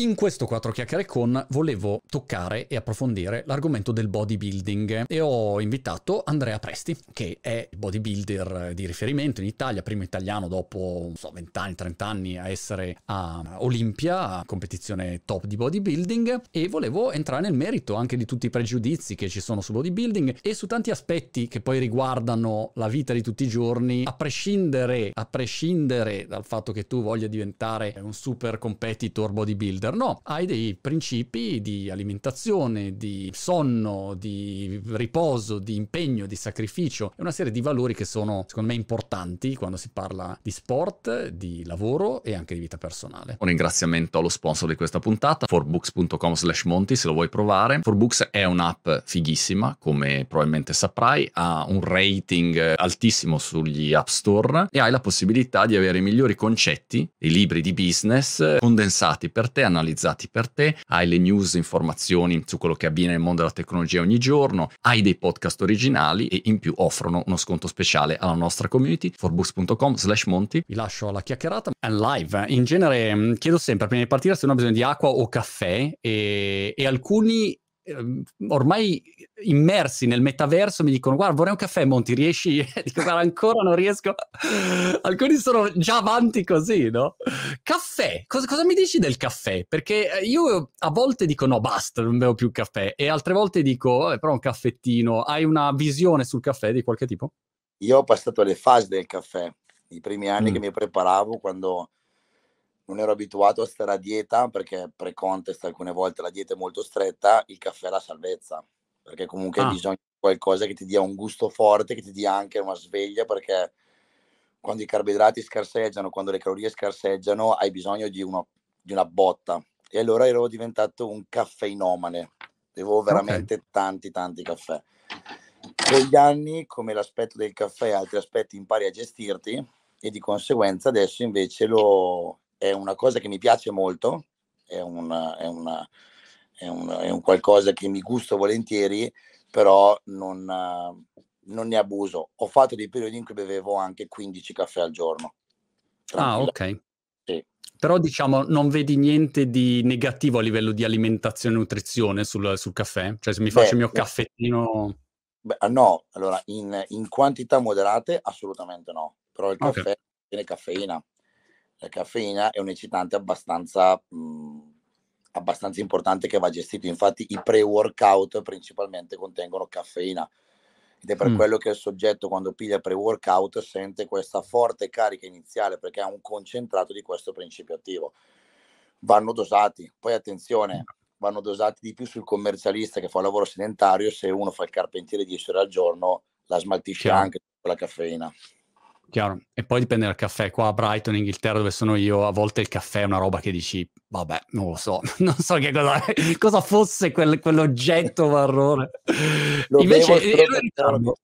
In questo 4 chiacchiere con volevo toccare e approfondire l'argomento del bodybuilding e ho invitato Andrea Presti, che è il bodybuilder di riferimento in Italia, primo italiano dopo so, 20 anni, 30 anni a essere a Olimpia, competizione top di bodybuilding. E volevo entrare nel merito anche di tutti i pregiudizi che ci sono sul bodybuilding e su tanti aspetti che poi riguardano la vita di tutti i giorni, a prescindere, a prescindere dal fatto che tu voglia diventare un super competitor bodybuilder burger, no, hai dei principi di alimentazione, di sonno, di riposo, di impegno, di sacrificio e una serie di valori che sono secondo me importanti quando si parla di sport, di lavoro e anche di vita personale. Un ringraziamento allo sponsor di questa puntata, forbooks.com slash monti se lo vuoi provare. Forbooks è un'app fighissima, come probabilmente saprai, ha un rating altissimo sugli app store e hai la possibilità di avere i migliori concetti, i libri di business condensati per te, analizzati per te, hai le news, informazioni su quello che avviene nel mondo della tecnologia ogni giorno, hai dei podcast originali e in più offrono uno sconto speciale alla nostra community, forbooks.com slash monti. Vi lascio alla chiacchierata. È live. In genere mm, chiedo sempre prima di partire se uno ha bisogno di acqua o caffè e, e alcuni ormai immersi nel metaverso mi dicono guarda vorrei un caffè Monti riesci? dico guarda ancora non riesco alcuni sono già avanti così no? caffè cosa, cosa, mi dici del caffè? perché eh, io a volte dico no basta non bevo più caffè e altre volte dico però un caffettino hai una visione sul caffè di qualche tipo? io ho passato le fasi del caffè i primi anni mm. che mi preparavo quando non ero abituato a stare a dieta perché pre-contest alcune volte la dieta è molto stretta, il caffè è la salvezza, perché comunque ah. hai bisogno di qualcosa che ti dia un gusto forte, che ti dia anche una sveglia, perché quando i carboidrati scarseggiano, quando le calorie scarseggiano, hai bisogno di, uno, di una botta. E allora ero diventato un caffeinomane, bevo veramente okay. tanti, tanti caffè. Con gli anni, come l'aspetto del caffè e altri aspetti, impari a gestirti e di conseguenza adesso invece lo, è una cosa che mi piace molto, è, una, è, una, è, un, è un, qualcosa che mi gusto volentieri, però non, non, ne abuso. Ho fatto dei periodi in cui bevevo anche 15 caffè al giorno. Ah, ok. Sì. Però diciamo non vedi niente di negativo a livello di alimentazione e nutrizione sul, sul caffè? Cioè se mi faccio Beh, il mio caffettino... Beh, ah, no, allora in, in, quantità moderate assolutamente no, però il caffè okay. tiene caffeina la caffeina è un eccitante abbastanza, mh, mhmm, abbastanza importante che va gestito. Infatti i pre-workout principalmente contengono caffeina ed è per mm. quello che il soggetto quando piglia pre-workout sente questa forte carica iniziale perché ha un concentrato di questo principio attivo. Vanno dosati, poi attenzione, vanno dosati di più sul commercialista che fa un lavoro sedentario, se uno fa il carpentiere 10 ore al giorno la smaltisce Chiaro. anche con la caffeina. Chiaro. E poi dipende dal caffè. Qua a Brighton, in Inghilterra, dove sono io, a volte il caffè è una roba che dici, vabbè, non lo so, non so che cosa, cosa fosse quel, quell'oggetto marrone. Lo Invece ero in ritardo.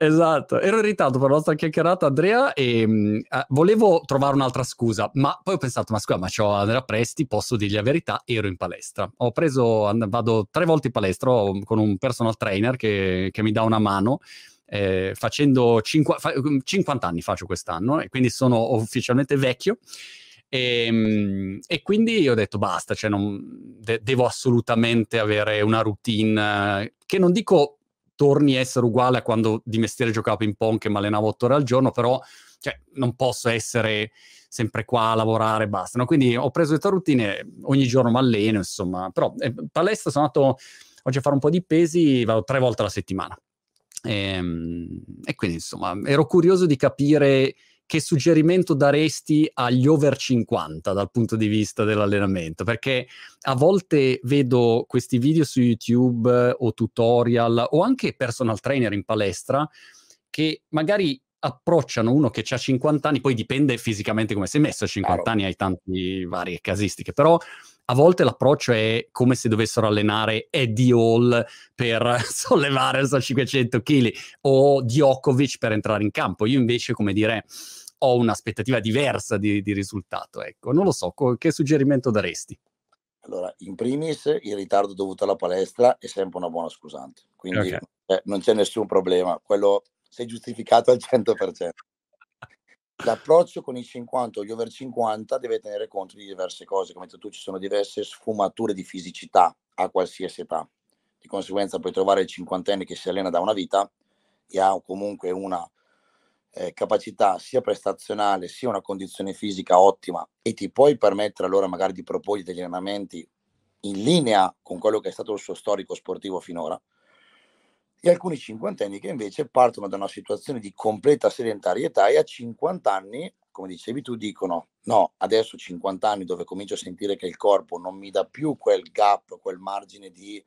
Esatto, ero in ritardo per la nostra chiacchierata, Andrea, e uh, volevo trovare un'altra scusa, ma poi ho pensato, ma scusa, ma c'ho Andrea Presti, posso dirgli la verità, ero in palestra. Ho preso, vado tre volte in palestra con un personal trainer che, che mi dà una mano eh, facendo cinqu- fa- 50 anni faccio quest'anno e quindi sono ufficialmente vecchio. E, ehm, e, quindi ho detto basta, cioè non, de- devo assolutamente avere una routine che non dico torni a essere uguale a quando di mestiere giocavo ping pong che mi allenavo otto ore al giorno, però cioè, non posso essere sempre qua a lavorare, basta. No? Quindi ho preso questa routine, ogni giorno mi alleno, insomma, però eh, palestra sono andato oggi a fare un po' di pesi, vado tre volte alla settimana. E, ehm, e quindi insomma ero curioso di capire che suggerimento daresti agli over 50 dal punto di vista dell'allenamento? Perché a volte vedo questi video su YouTube o tutorial o anche personal trainer in palestra che magari approcciano uno che ha 50 anni, poi dipende fisicamente come sei messo, a 50 claro. anni hai tante varie casistiche, però a volte l'approccio è come se dovessero allenare Eddie Hall per sollevare so, 500 kg o Djokovic per entrare in campo. Io invece, come dire, ho un'aspettativa diversa di, di risultato. Ecco, non lo so, co- che suggerimento daresti? Allora, in primis, il ritardo dovuto alla palestra è sempre una buona scusante, quindi okay. eh, non c'è nessun problema, quello sei giustificato al 100%. L'approccio con i 50 o gli over 50 deve tenere conto di diverse cose, come tu ci sono diverse sfumature di fisicità a qualsiasi età. Di conseguenza puoi trovare il cinquantenne che si allena da una vita e ha comunque una eh, capacità sia prestazionale sia una condizione fisica ottima e ti puoi permettere allora magari di proporgli degli allenamenti in linea con quello che è stato il suo storico sportivo finora e alcuni cinquantenni che invece partono da una situazione di completa sedentarietà e a 50 anni, come dicevi tu, dicono no, adesso 50 anni dove comincio a sentire che il corpo non mi dà più quel gap, quel margine di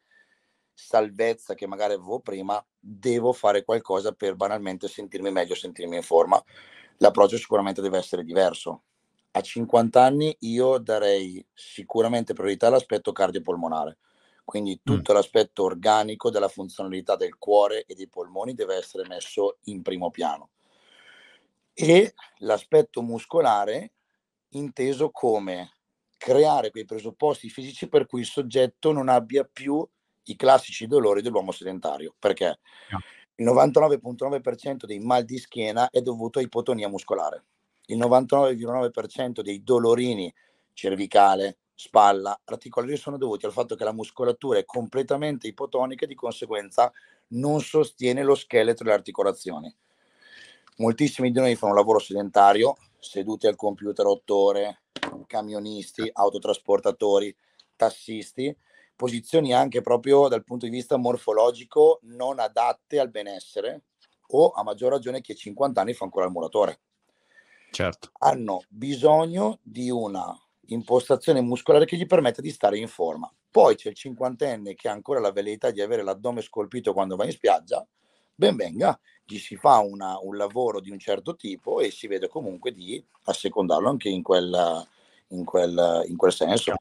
salvezza che magari avevo prima, devo fare qualcosa per banalmente sentirmi meglio, sentirmi in forma. L'approccio sicuramente deve essere diverso. A 50 anni io darei sicuramente priorità all'aspetto cardiopolmonare quindi tutto mm. l'aspetto organico della funzionalità del cuore e dei polmoni deve essere messo in primo piano. E l'aspetto muscolare inteso come creare quei presupposti fisici per cui il soggetto non abbia più i classici dolori dell'uomo sedentario, perché il 99.9% dei mal di schiena è dovuto a ipotonia muscolare, il 99,9% dei dolorini cervicale, spalla, articolari sono dovuti al fatto che la muscolatura è completamente ipotonica e di conseguenza non sostiene lo scheletro delle articolazioni. Moltissimi di noi fanno un lavoro sedentario, seduti al computer otto ore, camionisti, autotrasportatori, tassisti, posizioni anche proprio dal punto di vista morfologico non adatte al benessere o a maggior ragione chi ha 50 anni fa ancora il muratore. Certo. Hanno bisogno di una impostazione muscolare che gli permette di stare in forma. Poi c'è il cinquantenne che ha ancora la velleità di avere l'addome scolpito quando va in spiaggia, ben venga, gli si fa una, un lavoro di un certo tipo e si vede comunque di assecondarlo anche in quel, in quel, in quel senso.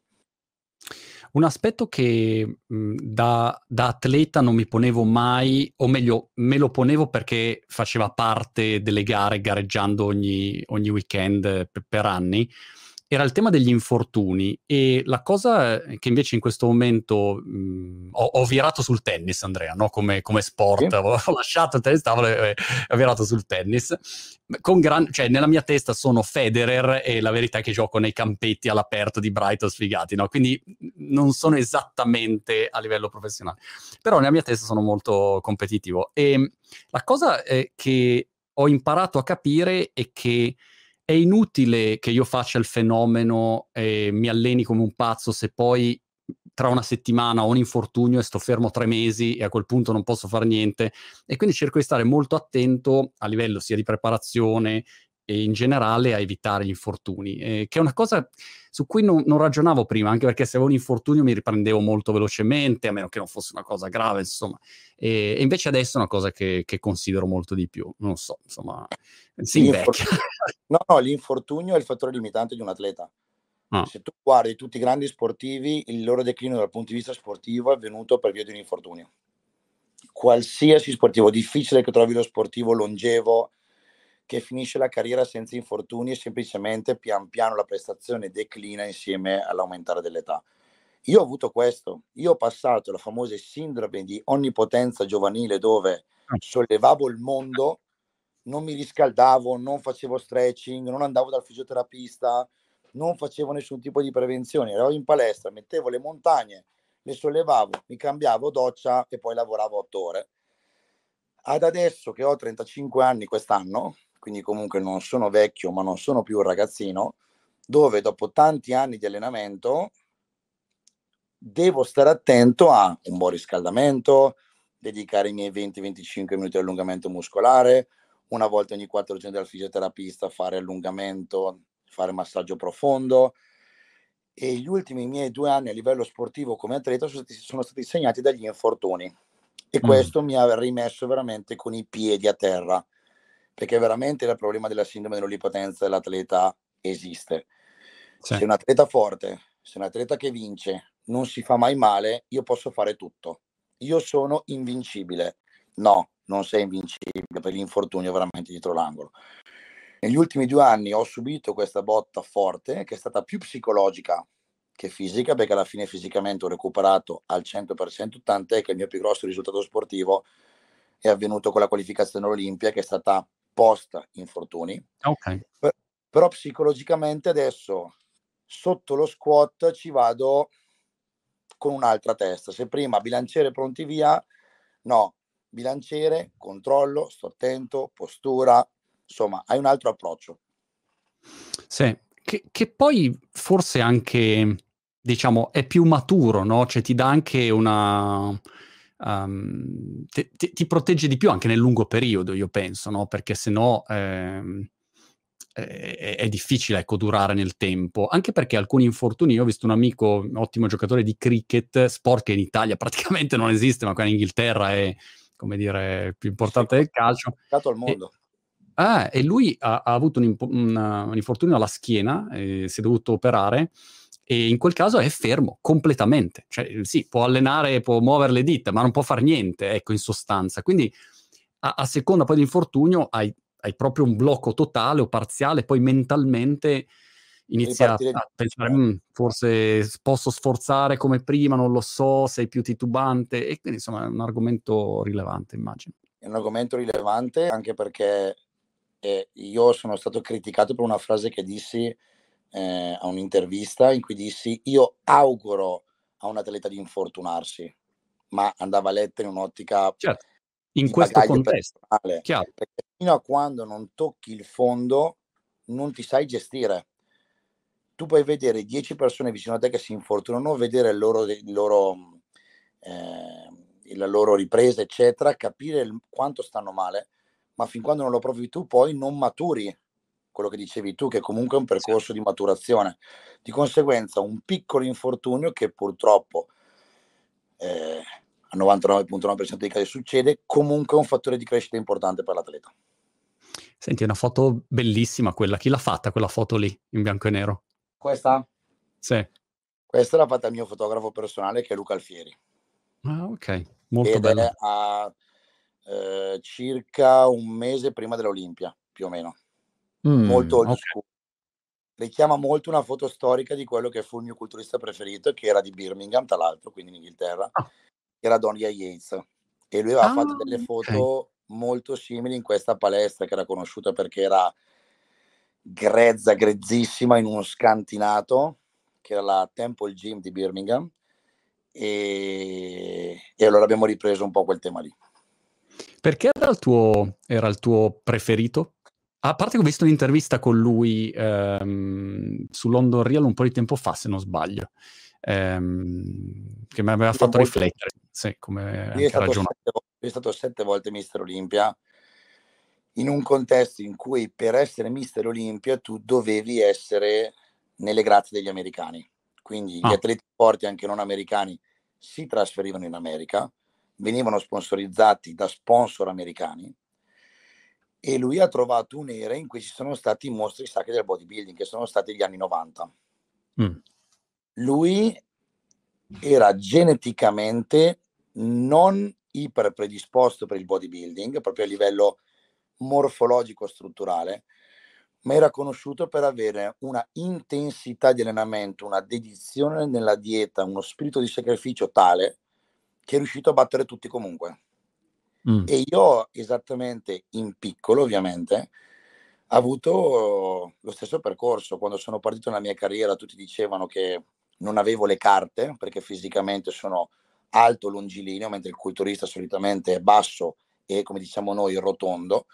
Un aspetto che mh, da, da, atleta non mi ponevo mai, o meglio, me lo ponevo perché faceva parte delle gare, gareggiando ogni, ogni weekend per, per anni, era il tema degli infortuni e la cosa che invece in questo momento mh, ho, ho, virato sul tennis, Andrea, no? come, come, sport, sì. ho, lasciato il tennis tavolo e ho virato sul tennis. Con gran, cioè, nella mia testa sono Federer e la verità è che gioco nei campetti all'aperto di Brighton sfigati, no? quindi non sono esattamente a livello professionale, però nella mia testa sono molto competitivo. E la cosa eh, che ho imparato a capire è che è inutile che io faccia il fenomeno e mi alleni come un pazzo se poi tra una settimana ho un infortunio e sto fermo tre mesi e a quel punto non posso fare niente. E quindi cerco di stare molto attento a livello sia di preparazione e in generale a evitare gli infortuni, eh, che è una cosa su cui non, non, ragionavo prima, anche perché se avevo un infortunio mi riprendevo molto velocemente, a meno che non fosse una cosa grave, insomma. E, e invece adesso è una cosa che, che, considero molto di più, non so, insomma, si invecchia. No, no, l'infortunio è il fattore limitante di un atleta. Ah. Se tu guardi tutti i grandi sportivi, il loro declino dal punto di vista sportivo è avvenuto per via di un infortunio. Qualsiasi sportivo, difficile che trovi lo sportivo longevo, che finisce la carriera senza infortuni e semplicemente pian piano la prestazione declina insieme all'aumentare dell'età. Io ho avuto questo, io ho passato la famosa sindrome di onnipotenza giovanile dove ah. sollevavo il mondo, non mi riscaldavo, non facevo stretching, non andavo dal fisioterapista, non facevo nessun tipo di prevenzione, ero in palestra, mettevo le montagne, le sollevavo, mi cambiavo doccia e poi lavoravo otto ore. Ad adesso che ho 35 anni quest'anno, quindi comunque non sono vecchio, ma non sono più un ragazzino, dove dopo tanti anni di allenamento devo stare attento a un buon riscaldamento, dedicare i miei 20-25 minuti di allungamento muscolare, una volta ogni 4 giorni dal fisioterapista fare allungamento, fare massaggio profondo. E gli ultimi miei due anni a livello sportivo come atleta sono stati, sono stati segnati dagli infortuni e mm. questo mi ha rimesso veramente con i piedi a terra perché veramente il problema della sindrome dell'onnipotenza dell'atleta esiste. Sì. Se un atleta forte, se un atleta che vince, non si fa mai male, io posso fare tutto. Io sono invincibile. No, non sei invincibile per l'infortunio veramente dietro l'angolo. Negli ultimi due anni ho subito questa botta forte che è stata più psicologica che fisica, perché alla fine fisicamente ho recuperato al 100%, tant'è che il mio più grosso risultato sportivo è avvenuto con la qualificazione all'Olimpia, che è stata post infortuni. Ok. Per, però psicologicamente adesso sotto lo squat ci vado con un'altra testa. Se prima bilanciere pronti via, no, bilanciere, controllo, sto attento, postura, insomma, hai un altro approccio. Sì, che, che poi forse anche, diciamo, è più maturo, no? Cioè ti dà anche una... Um, ti, ti, ti, protegge di più anche nel lungo periodo, io penso, no? Perché se no... Ehm, è, è, difficile ecco, durare nel tempo, anche perché alcuni infortuni, io ho visto un amico, un ottimo giocatore di cricket, sport che in Italia praticamente non esiste, ma qua in Inghilterra è, come dire, più importante del calcio. Al mondo. E, ah, e lui ha, ha avuto un, un, un, infortunio alla schiena, eh, si è dovuto operare, e in quel caso è fermo completamente. Cioè, sì, può allenare, può muovere le dita, ma non può fare niente, ecco, in sostanza. Quindi a, a seconda poi dell'infortunio hai hai proprio un blocco totale o parziale, poi mentalmente inizi a, a pensare, mm, forse posso sforzare come prima, non lo so, sei più titubante, e quindi insomma è un argomento rilevante, immagino. È un argomento rilevante anche perché eh, io sono stato criticato per una frase che dissi eh, a un'intervista in cui dissi io auguro a un atleta di infortunarsi, ma andava letta in un'ottica certo. in questo contesto. Perché fino a quando non tocchi il fondo non ti sai gestire. Tu puoi vedere 10 persone vicino a te che si infortunano, vedere il loro, il loro, eh, la loro ripresa, eccetera, capire il, quanto stanno male, ma fin quando non lo provi tu poi non maturi quello che dicevi tu, che comunque è un percorso di maturazione. Di conseguenza un piccolo infortunio che purtroppo eh, al 99.9% dei casi succede, comunque è un fattore di crescita importante per l'atleta. Senti, è una foto bellissima quella. Chi l'ha fatta quella foto lì, in bianco e nero? Questa? Sì. Questa l'ha fatta il mio fotografo personale che è Luca Alfieri. Ah, ok. Molto Ed bella. a eh, circa un mese prima dell'Olimpia, più o meno. Mm, molto old ok. school. Richiama molto una foto storica di quello che fu il mio culturista preferito, che era di Birmingham, tra l'altro, quindi in Inghilterra, Ah. che era Donia Yates. E lui aveva Ah, fatto delle ok. foto molto simili in questa palestra che era conosciuta perché era grezza, grezzissima in uno scantinato che era la Temple Gym di Birmingham e, e allora abbiamo ripreso un po' quel tema lì. Perché era il tuo, era il tuo preferito? A parte che ho visto un'intervista con lui ehm, su London Real un po' di tempo fa, se non sbaglio, ehm, che mi aveva fatto riflettere, sì, come è stato, sette, è stato sette volte Mister Olimpia. In un contesto in cui per essere Mister Olimpia tu dovevi essere nelle grazie degli americani. Quindi gli Ah. atleti forti, anche non americani, si trasferivano in America, venivano sponsorizzati da sponsor americani e lui ha trovato un'era in cui ci sono stati i mostri sacri del bodybuilding, che sono stati gli anni 90 Mm. lui era geneticamente non iper predisposto per il bodybuilding, proprio a livello morfologico strutturale, ma era conosciuto per avere una intensità di allenamento, una dedizione nella dieta, uno spirito di sacrificio tale che è riuscito a battere tutti comunque. Mm. E io esattamente in piccolo, ovviamente, ho avuto lo stesso percorso. Quando sono partito nella mia carriera, tutti dicevano che non avevo le carte perché fisicamente sono alto, longilineo, mentre il culturista solitamente è basso e, come diciamo noi, rotondo.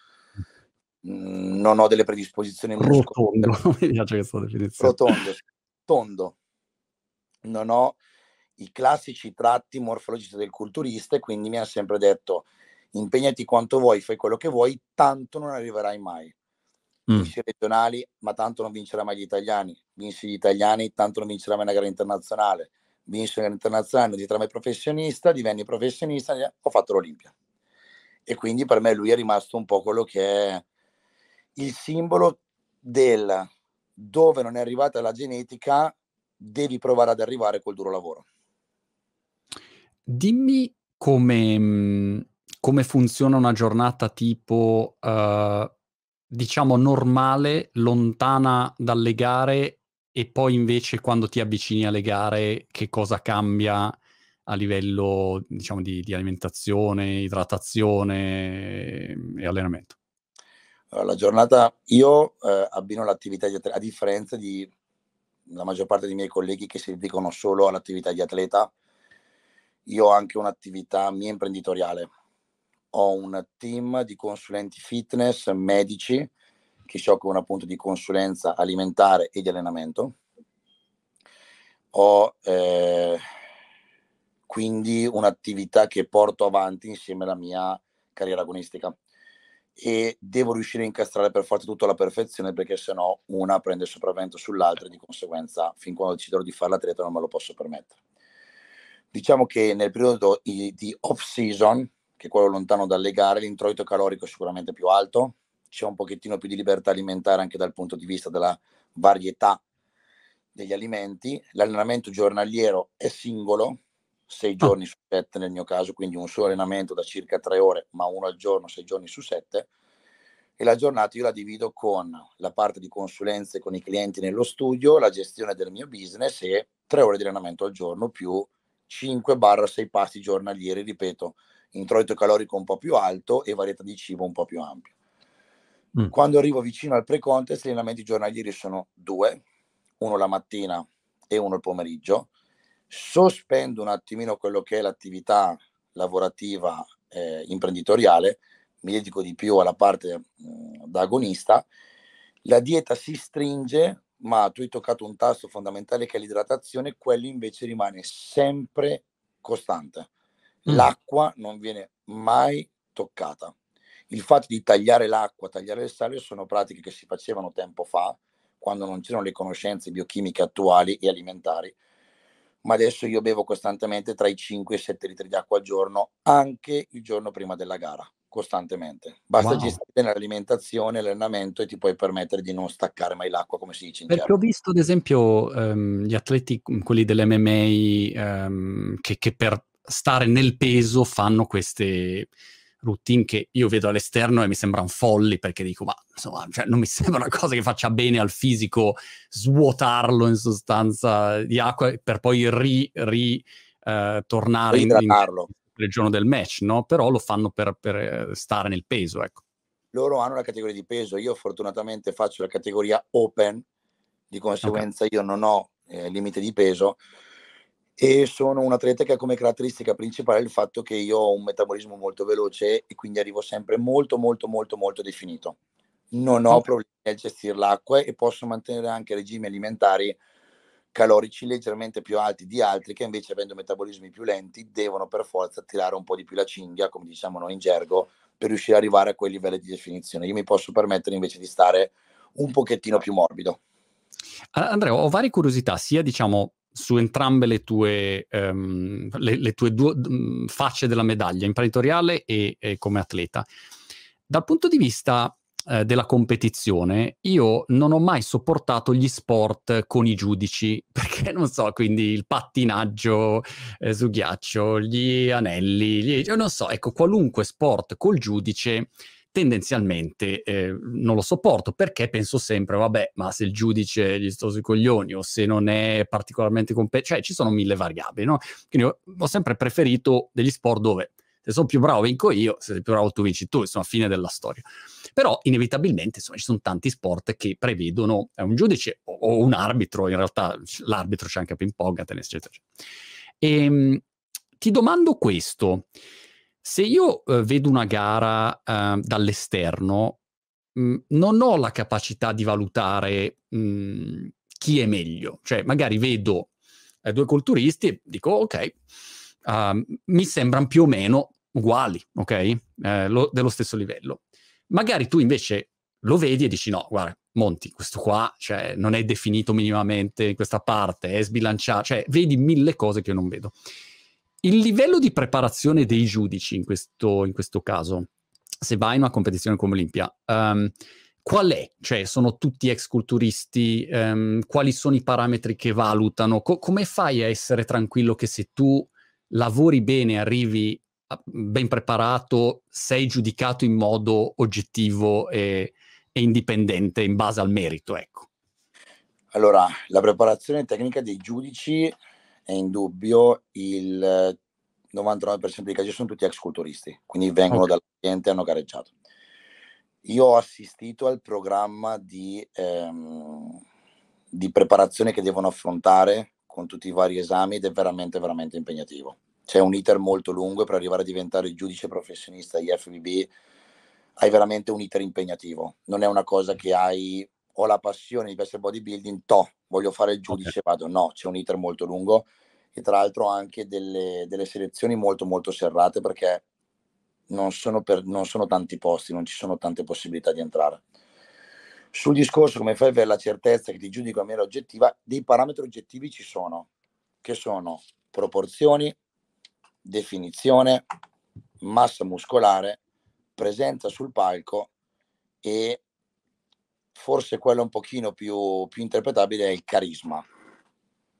Mm, Non ho delle predisposizioni muscolari Rotondo, mi piace questa definizione. rotondo, tondo. Non ho i classici tratti morfologici del culturista e quindi mi ha sempre detto impegnati quanto vuoi, fai quello che vuoi, tanto non arriverai mai. Mm. Vinci regionali, ma tanto non vincerai mai gli italiani. Vinci gli italiani, tanto non vincerai mai una gara internazionale. Vinci una gara internazionale, non diventerai mai professionista, divenni professionista, ho fatto l'Olimpia. E quindi per me lui è rimasto un po' quello che è il simbolo del dove non è arrivata la genetica, devi provare ad arrivare col duro lavoro. Dimmi come, mh, come funziona una giornata tipo, eh, diciamo, normale, lontana dalle gare e poi invece quando ti avvicini alle gare, che cosa cambia a livello, diciamo, di, di alimentazione, idratazione e allenamento? la giornata, io eh, abbino l'attività di atleta, a differenza di la maggior parte dei miei colleghi che si dedicano solo all'attività di atleta, io ho anche un'attività mia imprenditoriale. Ho un team di consulenti fitness, medici, che si occupano appunto di consulenza alimentare e di allenamento. Ho eh, quindi un'attività che porto avanti insieme alla mia carriera agonistica e devo riuscire a incastrare per forza tutto alla perfezione perché sennò una prende sopravvento sull'altra e di conseguenza fin quando deciderò di fare l'atleta non me lo posso permettere. Diciamo che nel periodo di off season, che quello lontano dalle gare, l'introito calorico è sicuramente più alto, c'è un pochettino più di libertà alimentare anche dal punto di vista della varietà degli alimenti, l'allenamento giornaliero è singolo, sei ah. giorni su sette nel mio caso, quindi un solo allenamento da circa tre ore, ma uno al giorno, sei giorni su sette. E la giornata io la divido con la parte di consulenze con i clienti nello studio, la gestione del mio business e tre ore di allenamento al giorno più 5-6 passi giornalieri, ripeto, introito calorico un po' più alto e varietà di cibo un po' più ampio. Mm. Quando arrivo vicino al pre-contest, gli allenamenti giornalieri sono due, uno la mattina e uno il pomeriggio sospendo un attimino quello che è l'attività lavorativa eh, imprenditoriale, mi dedico di più alla parte mh, mm, da agonista, la dieta si stringe, ma tu hai toccato un tasto fondamentale che è l'idratazione, quello invece rimane sempre costante. Mm. L'acqua non viene mai toccata. Il fatto di tagliare l'acqua, tagliare il sale sono pratiche che si facevano tempo fa, quando non c'erano le conoscenze biochimiche attuali e alimentari ma adesso io bevo costantemente tra i 5 e i 7 litri di acqua al giorno, anche il giorno prima della gara, costantemente. Basta wow. gestire bene l'alimentazione, l'allenamento e ti puoi permettere di non staccare mai l'acqua, come si dice in Perché gergo. ho visto, ad esempio, um, gli atleti, quelli dell'MMA, um, che, che per stare nel peso fanno queste routine che io vedo all'esterno e mi sembrano folli perché dico ma insomma cioè, non mi sembra una cosa che faccia bene al fisico svuotarlo in sostanza di acqua per poi ri, ri eh, tornare in, in, il giorno del match no? però lo fanno per, per eh, stare nel peso ecco loro hanno la categoria di peso io fortunatamente faccio la categoria open di conseguenza okay. io non ho eh, limite di peso e sono un atleta che ha come caratteristica principale il fatto che io ho un metabolismo molto veloce e quindi arrivo sempre molto molto molto molto definito. Non ho problemi a gestire l'acqua e posso mantenere anche regimi alimentari calorici leggermente più alti di altri che invece avendo metabolismi più lenti devono per forza tirare un po' di più la cinghia, come diciamo noi in gergo, per riuscire ad arrivare a quei livelli di definizione. Io mi posso permettere invece di stare un pochettino più morbido. Andrea, ho varie curiosità, sia diciamo su entrambe le tue, um, le, le tue due um, facce della medaglia, imprenditoriale e, e, come atleta. Dal punto di vista eh, della competizione, io non ho mai sopportato gli sport con i giudici, perché non so, quindi il pattinaggio eh, su ghiaccio, gli anelli, gli, non so, ecco, qualunque sport col giudice tendenzialmente eh, non lo sopporto perché penso sempre, vabbè, ma se il giudice gli sto sui coglioni o se non è particolarmente competente, cioè ci sono mille variabili, no? Quindi ho, ho, sempre preferito degli sport dove se sono più bravo vinco io, se sei più bravo tu vinci tu, insomma, fine della storia. Però inevitabilmente, insomma, ci sono tanti sport che prevedono eh, un giudice o, o, un arbitro, in realtà l'arbitro c'è anche a ping pong, a tennis, eccetera, eccetera. E, ehm, ti domando questo, se io eh, vedo una gara eh, dall'esterno, mh, mm, non ho la capacità di valutare mh, mm, chi è meglio. Cioè, magari vedo eh, due culturisti e dico, ok, uh, mi sembrano più o meno uguali, ok? Eh, lo, dello stesso livello. Magari tu invece lo vedi e dici, no, guarda, Monti, questo qua cioè, non è definito minimamente in questa parte, è sbilanciato, cioè vedi mille cose che io non vedo. Il livello di preparazione dei giudici in questo, in questo caso, se vai in una competizione come Olimpia, um, qual è? Cioè, sono tutti ex culturisti? Um, quali sono i parametri che valutano? Co- come fai a essere tranquillo che se tu lavori bene, arrivi ben preparato, sei giudicato in modo oggettivo e, e indipendente in base al merito, ecco? Allora, la preparazione tecnica dei giudici è indubbio il 99% dei casi sono tutti ex culturisti, quindi vengono okay. dall'ambiente e hanno gareggiato. Io ho assistito al programma di, ehm, di preparazione che devono affrontare con tutti i vari esami ed è veramente, veramente impegnativo. C'è un iter molto lungo per arrivare a diventare giudice professionista IFBB hai veramente un iter impegnativo. Non è una cosa che hai, ho la passione di essere bodybuilding, to, voglio fare il giudice, okay. vado. No, c'è un iter molto lungo e tra l'altro anche delle, delle selezioni molto, molto serrate perché non sono, per, non sono tanti posti, non ci sono tante possibilità di entrare. Sul discorso come fai avere la certezza che ti giudico in maniera oggettiva, dei parametri oggettivi ci sono, che sono proporzioni, definizione, massa muscolare, presenza sul palco e forse quello un pochino più, più interpretabile è il carisma.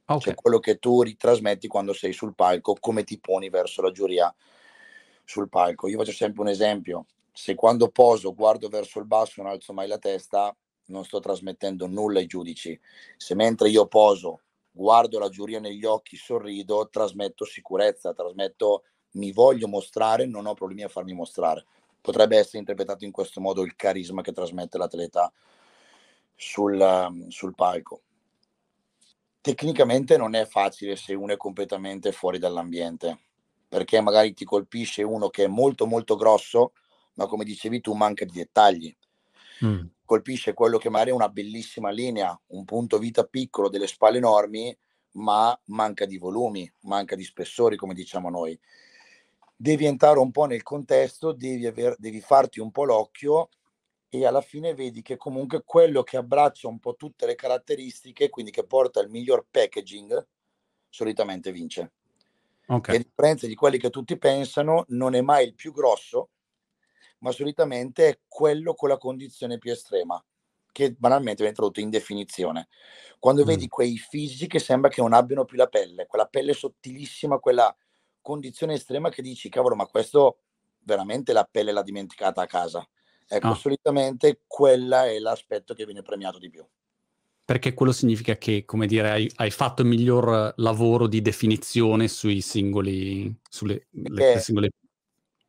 Okay. Cioè quello che tu ritrasmetti quando sei sul palco, come ti poni verso la giuria sul palco. Io faccio sempre un esempio, se quando poso guardo verso il basso non alzo mai la testa, non sto trasmettendo nulla ai giudici. Se mentre io poso guardo la giuria negli occhi, sorrido, trasmetto sicurezza, trasmetto mi voglio mostrare, non ho problemi a farmi mostrare. Potrebbe essere interpretato in questo modo il carisma che trasmette l'atleta sul, sul palco. Tecnicamente non è facile se uno è completamente fuori dall'ambiente perché magari ti colpisce uno che è molto molto grosso, ma come dicevi tu manca di dettagli. Mm. Colpisce quello che magari è una bellissima linea, un punto vita piccolo, delle spalle enormi, ma manca di volumi, manca di spessori, come diciamo noi. Devi entrare un po' nel contesto, devi, aver, devi farti un po' l'occhio e alla fine vedi che comunque quello che abbraccia un po' tutte le caratteristiche, quindi che porta il miglior packaging, solitamente vince. Okay. a differenza di quelli che tutti pensano, non è mai il più grosso, ma solitamente è quello con la condizione più estrema, che banalmente viene tradotto in definizione. Quando mm. vedi quei fisici che sembra che non abbiano più la pelle, quella pelle sottilissima, quella condizione estrema che dici, cavolo, ma questo veramente la pelle l'ha dimenticata a casa. Ecco, oh. solitamente quella è l'aspetto che viene premiato di più perché quello significa che, come dire, hai, hai, fatto il miglior lavoro di definizione sui singoli, sulle le, singole...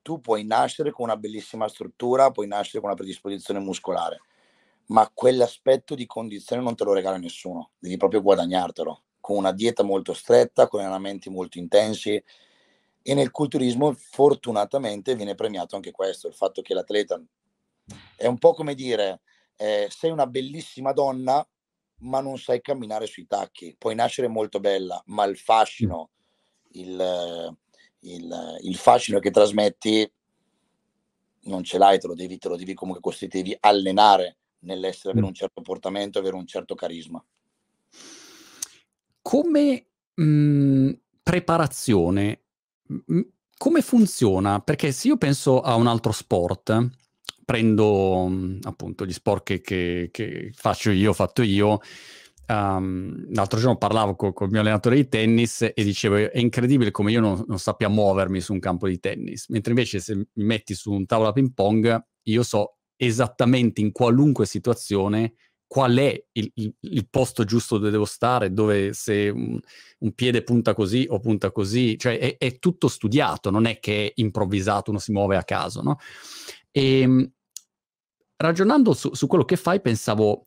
Tu puoi nascere con una bellissima struttura, puoi nascere con una predisposizione muscolare, ma quell'aspetto di condizione non te lo regala nessuno, devi proprio guadagnartelo, con una dieta molto stretta, con allenamenti molto intensi e nel culturismo fortunatamente viene premiato anche questo, il fatto che l'atleta è un po' come dire, eh, sei una bellissima donna, ma non sai camminare sui tacchi. Puoi nascere molto bella, ma il fascino, il, il, il fascino che trasmetti non ce l'hai, te lo devi, te lo devi comunque costruire, devi allenare nell'essere, avere un certo portamento, avere un certo carisma. Come mh, mhmm, preparazione, mh, come funziona? Perché se io penso a un altro sport, prendo mhmm, appunto gli sport che, che, che, faccio io, fatto io. Um, l'altro giorno parlavo con, il mio allenatore di tennis e dicevo è incredibile come io non, non, sappia muovermi su un campo di tennis, mentre invece se mi metti su un tavolo ping pong io so esattamente in qualunque situazione qual è il, il, il, posto giusto dove devo stare, dove se un, un piede punta così o punta così, cioè è, è, tutto studiato, non è che è improvvisato, uno si muove a caso, no? E, ehm, ragionando su, su quello che fai, pensavo,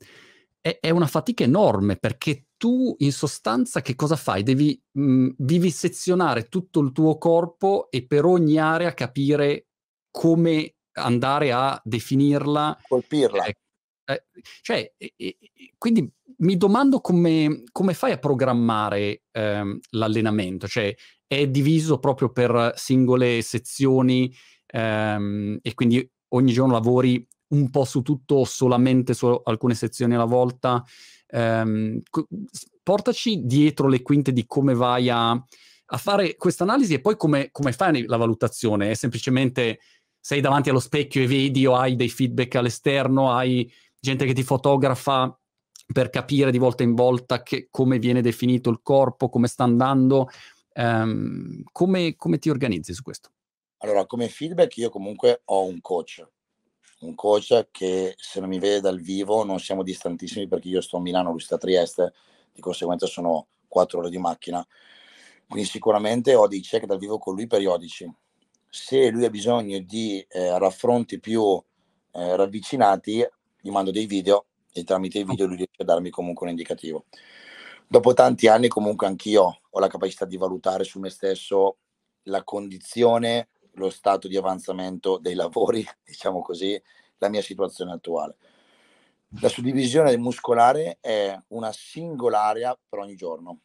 è, è, una fatica enorme perché tu in sostanza che cosa fai? Devi mh, vivisezionare tutto il tuo corpo e per ogni area capire come andare a definirla. Colpirla. Eh, eh, cioè, eh, quindi mi domando come, come fai a programmare ehm, l'allenamento, cioè è diviso proprio per singole sezioni ehm, e quindi ogni giorno lavori un po' su tutto o solamente su alcune sezioni alla volta. Um, portaci dietro le quinte di come vai a, a fare questa analisi e poi come, come, fai la valutazione. È semplicemente sei davanti allo specchio e vedi o hai dei feedback all'esterno, hai gente che ti fotografa per capire di volta in volta che, come viene definito il corpo, come sta andando. Um, come, come ti organizzi su questo? Allora, come feedback io comunque ho un coach un coach che se non mi vede dal vivo non siamo distantissimi perché io sto a Milano, lui sta a Trieste, di conseguenza sono quattro ore di macchina. Quindi sicuramente ho dei check dal vivo con lui periodici. Se lui ha bisogno di eh, raffronti più eh, ravvicinati, gli mando dei video e tramite i video lui riesce a darmi comunque un indicativo. Dopo tanti anni comunque anch'io ho la capacità di valutare su me stesso la condizione, lo stato di avanzamento dei lavori, diciamo così, la mia situazione attuale. La suddivisione muscolare è una singola area per ogni giorno.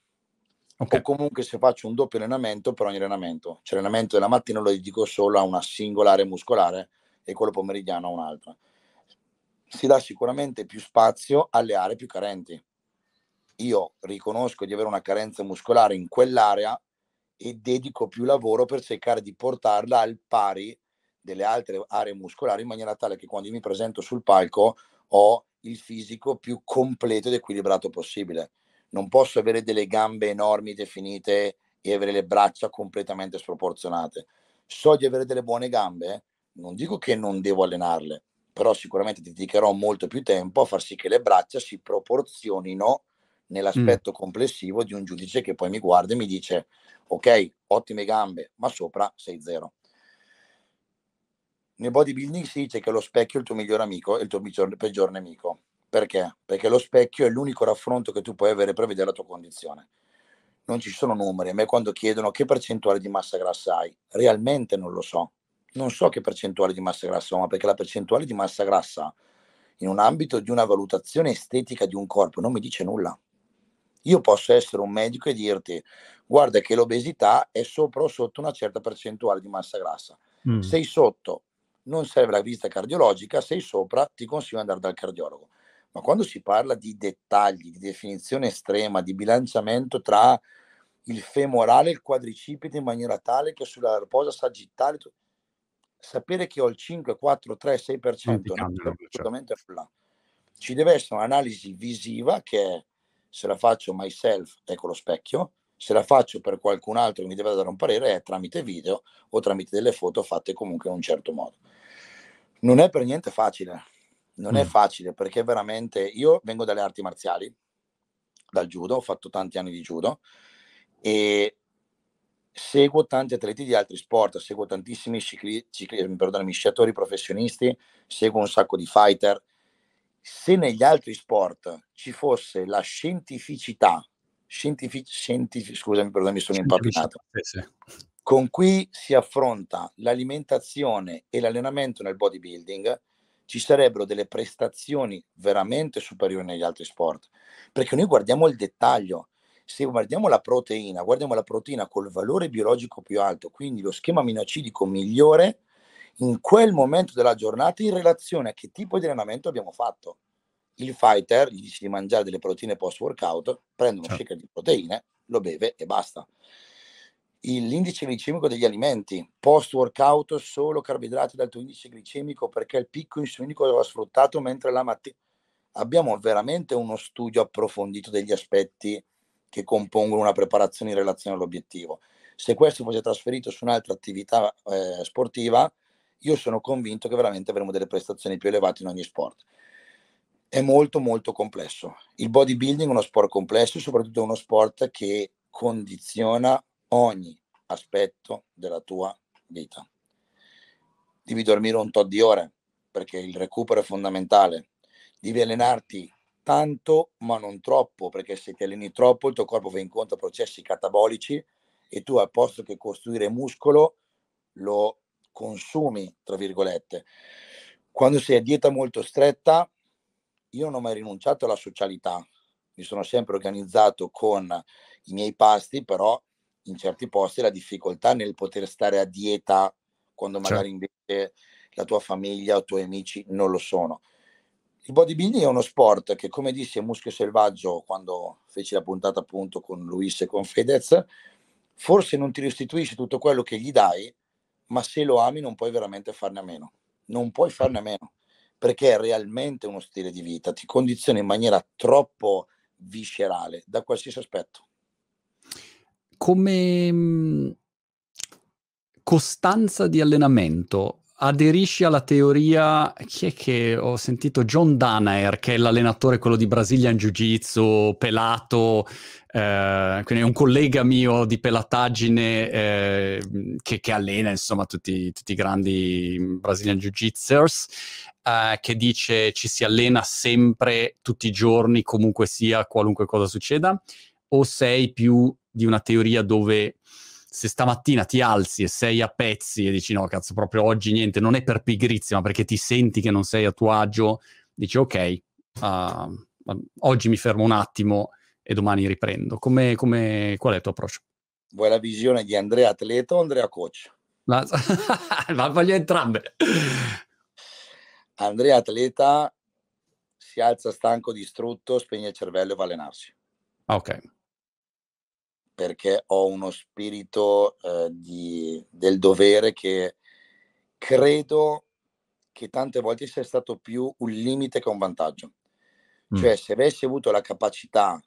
Okay. O comunque se faccio un doppio allenamento per ogni allenamento. Cioè l'allenamento della mattina lo dedico solo a una singola area muscolare e quello pomeridiano a un'altra. Si dà sicuramente più spazio alle aree più carenti. Io riconosco di avere una carenza muscolare in quell'area e dedico più lavoro per cercare di portarla al pari delle altre aree muscolari in maniera tale che quando mi presento sul palco ho il fisico più completo ed equilibrato possibile. Non posso avere delle gambe enormi definite e avere le braccia completamente sproporzionate. So di avere delle buone gambe, non dico che non devo allenarle, però sicuramente dedicherò molto più tempo a far sì che le braccia si proporzionino nell'aspetto mm. complessivo di un giudice che poi mi guarda e mi dice ok, ottime gambe, ma sopra 6-0. Nel bodybuilding si dice che lo specchio è il tuo migliore amico e il tuo peggior nemico. Perché? Perché lo specchio è l'unico raffronto che tu puoi avere per vedere la tua condizione. Non ci sono numeri. A me quando chiedono che percentuale di massa grassa hai, realmente non lo so. Non so che percentuale di massa grassa ho, ma perché la percentuale di massa grassa in un ambito di una valutazione estetica di un corpo non mi dice nulla. Io posso essere un medico e dirti, guarda che l'obesità è sopra o sotto una certa percentuale di massa grassa. Mm. Sei sotto, non serve la visita cardiologica, sei sopra, ti consiglio di andare dal cardiologo. Ma quando si parla di dettagli, di definizione estrema, di bilanciamento tra il femorale e il quadricipite in maniera tale che sulla riposa sagittale, sapere che ho il 5, 4, 3, 6% non è assolutamente nulla. Ci deve essere un'analisi visiva che è se la faccio myself è con lo specchio, se la faccio per qualcun altro che mi deve dare un parere è tramite video o tramite delle foto fatte comunque in un certo modo. Non è per niente facile, non mm. è facile perché veramente io vengo dalle arti marziali, dal judo, ho fatto tanti anni di judo e seguo tanti atleti di altri sport, seguo tantissimi cicli, cicli, sciatori professionisti, seguo un sacco di fighter, se negli altri sport ci fosse la scientificità, scientific, scientific, scusami, perdonami, sono impappinato, con cui si affronta l'alimentazione e l'allenamento nel bodybuilding, ci sarebbero delle prestazioni veramente superiori negli altri sport, perché noi guardiamo il dettaglio. Se guardiamo la proteina, guardiamo la proteina col valore biologico più alto, quindi lo schema aminoacidico migliore, in quel momento della giornata in relazione a che tipo di allenamento abbiamo fatto. Il fighter gli dice di mangiare delle proteine post workout, prende uno certo. shaker di proteine, lo beve e basta. L'indice glicemico degli alimenti post workout solo carboidrati dal tuo indice glicemico perché il picco insulinico va sfruttato mentre la mattina abbiamo veramente uno studio approfondito degli aspetti che compongono una preparazione in relazione all'obiettivo. Se questo fosse trasferito su un'altra attività eh, sportiva, io sono convinto che veramente avremo delle prestazioni più elevate in ogni sport. È molto molto complesso. Il bodybuilding è uno sport complesso e soprattutto uno sport che condiziona ogni aspetto della tua vita. Devi dormire un tot di ore perché il recupero è fondamentale. Devi allenarti tanto ma non troppo perché se ti alleni troppo il tuo corpo va incontro a processi catabolici e tu al posto che costruire muscolo lo consumi, tra virgolette. Quando sei a dieta molto stretta, io non ho mai rinunciato alla socialità, mi sono sempre organizzato con i miei pasti, però in certi posti la difficoltà nel poter stare a dieta quando magari certo. invece la tua famiglia o i tuoi amici non lo sono. Il bodybuilding è uno sport che, come disse Muschio Selvaggio quando feci la puntata appunto con Luis e con Fedez, forse non ti restituisce tutto quello che gli dai, ma se lo ami non puoi veramente farne a meno. Non puoi farne a meno perché è realmente uno stile di vita, ti condiziona in maniera troppo viscerale da qualsiasi aspetto. Come mhmm, costanza di allenamento, aderisci alla teoria, chi è che ho sentito? John Danaher, che è l'allenatore, quello di Brazilian Jiu-Jitsu, pelato, eh, quindi è un collega mio di pelataggine eh, che, che, allena insomma tutti, tutti i grandi Brazilian Jiu-Jitsers, eh, che dice ci si allena sempre, tutti i giorni, comunque sia, qualunque cosa succeda, o sei più di una teoria dove se stamattina ti alzi e sei a pezzi e dici no, cazzo, proprio oggi niente, non è per pigrizia, ma perché ti senti che non sei a tuo agio, dici ok, uh, oggi mi fermo un attimo e domani riprendo. Come, come, qual è il tuo approccio? Vuoi la visione di Andrea atleta o Andrea coach? Ma, ma voglio entrambe. Andrea atleta si alza stanco, distrutto, spegne il cervello e va a allenarsi. Ok perché ho uno spirito eh, di, del dovere che credo che tante volte sia stato più un limite che un vantaggio. Mm. Cioè, se avessi avuto la capacità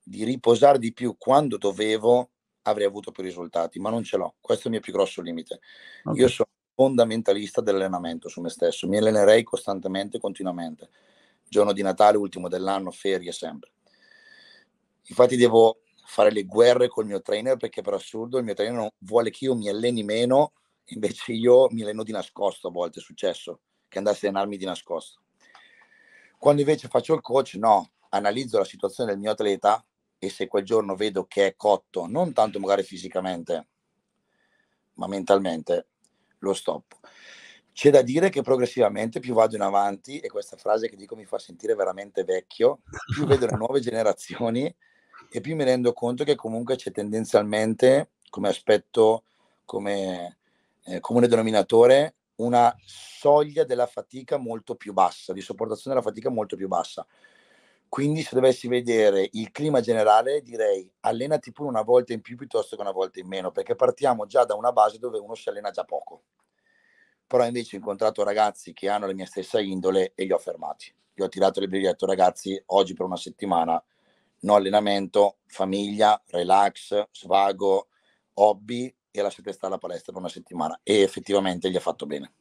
di riposare di più quando dovevo, avrei avuto più risultati, ma non ce l'ho. Questo è il mio più grosso limite. Okay. Io sono fondamentalista dell'allenamento su me stesso, mi allenerei costantemente, continuamente. Giorno di Natale, ultimo dell'anno, ferie sempre. Infatti devo fare le guerre col mio trainer perché per assurdo il mio trainer non vuole che io mi alleni meno, invece io mi alleno di nascosto a volte, è successo che andassi a allenarmi di nascosto. Quando invece faccio il coach, no, analizzo la situazione del mio atleta e se quel giorno vedo che è cotto, non tanto magari fisicamente, ma mentalmente, lo stop. C'è da dire che progressivamente più vado in avanti, e questa frase che dico mi fa sentire veramente vecchio, più vedo le nuove generazioni e più mi rendo conto che comunque c'è tendenzialmente come aspetto, come eh, comune denominatore, una soglia della fatica molto più bassa, di sopportazione della fatica molto più bassa. Quindi se dovessi vedere il clima generale direi allenati pure una volta in più piuttosto che una volta in meno, perché partiamo già da una base dove uno si allena già poco. Però invece ho incontrato ragazzi che hanno la mia stessa indole e li ho fermati. Gli ho tirato e ho detto ragazzi oggi per una settimana no allenamento, famiglia, relax, svago, hobby e lasciate stare alla palestra per una settimana e effettivamente gli ha fatto bene.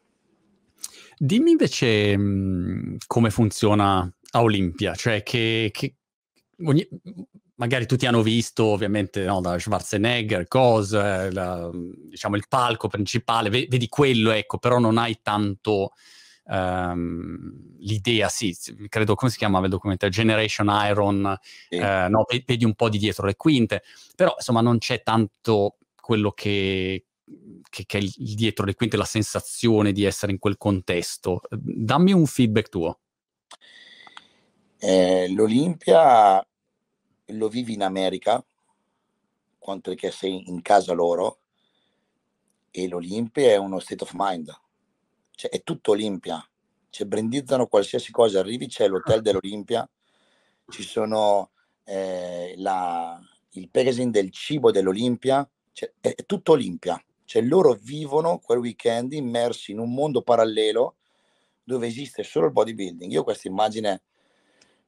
Dimmi invece mh, mhmm, come funziona a Olimpia, cioè che, che ogni, magari tutti hanno visto ovviamente no, da Schwarzenegger, cose, la, diciamo il palco principale, vedi quello, ecco, però non hai tanto Um, l'idea, sì, credo, come si chiamava il documentario? Generation Iron, sì. uh, no, vedi un po' di dietro le quinte, però insomma non c'è tanto quello che, che, che è dietro le quinte, la sensazione di essere in quel contesto. Dammi un feedback tuo. Eh, L'Olimpia lo vivi in America, perché sei in casa loro, e l'Olimpia è uno state of mind cioè, è tutto Olimpia, cioè, brandizzano qualsiasi cosa, arrivi c'è l'hotel dell'Olimpia, ci sono eh, la, il packaging del cibo dell'Olimpia, cioè, è, è, tutto Olimpia, cioè loro vivono quel weekend immersi in un mondo parallelo dove esiste solo il bodybuilding. Io ho questa immagine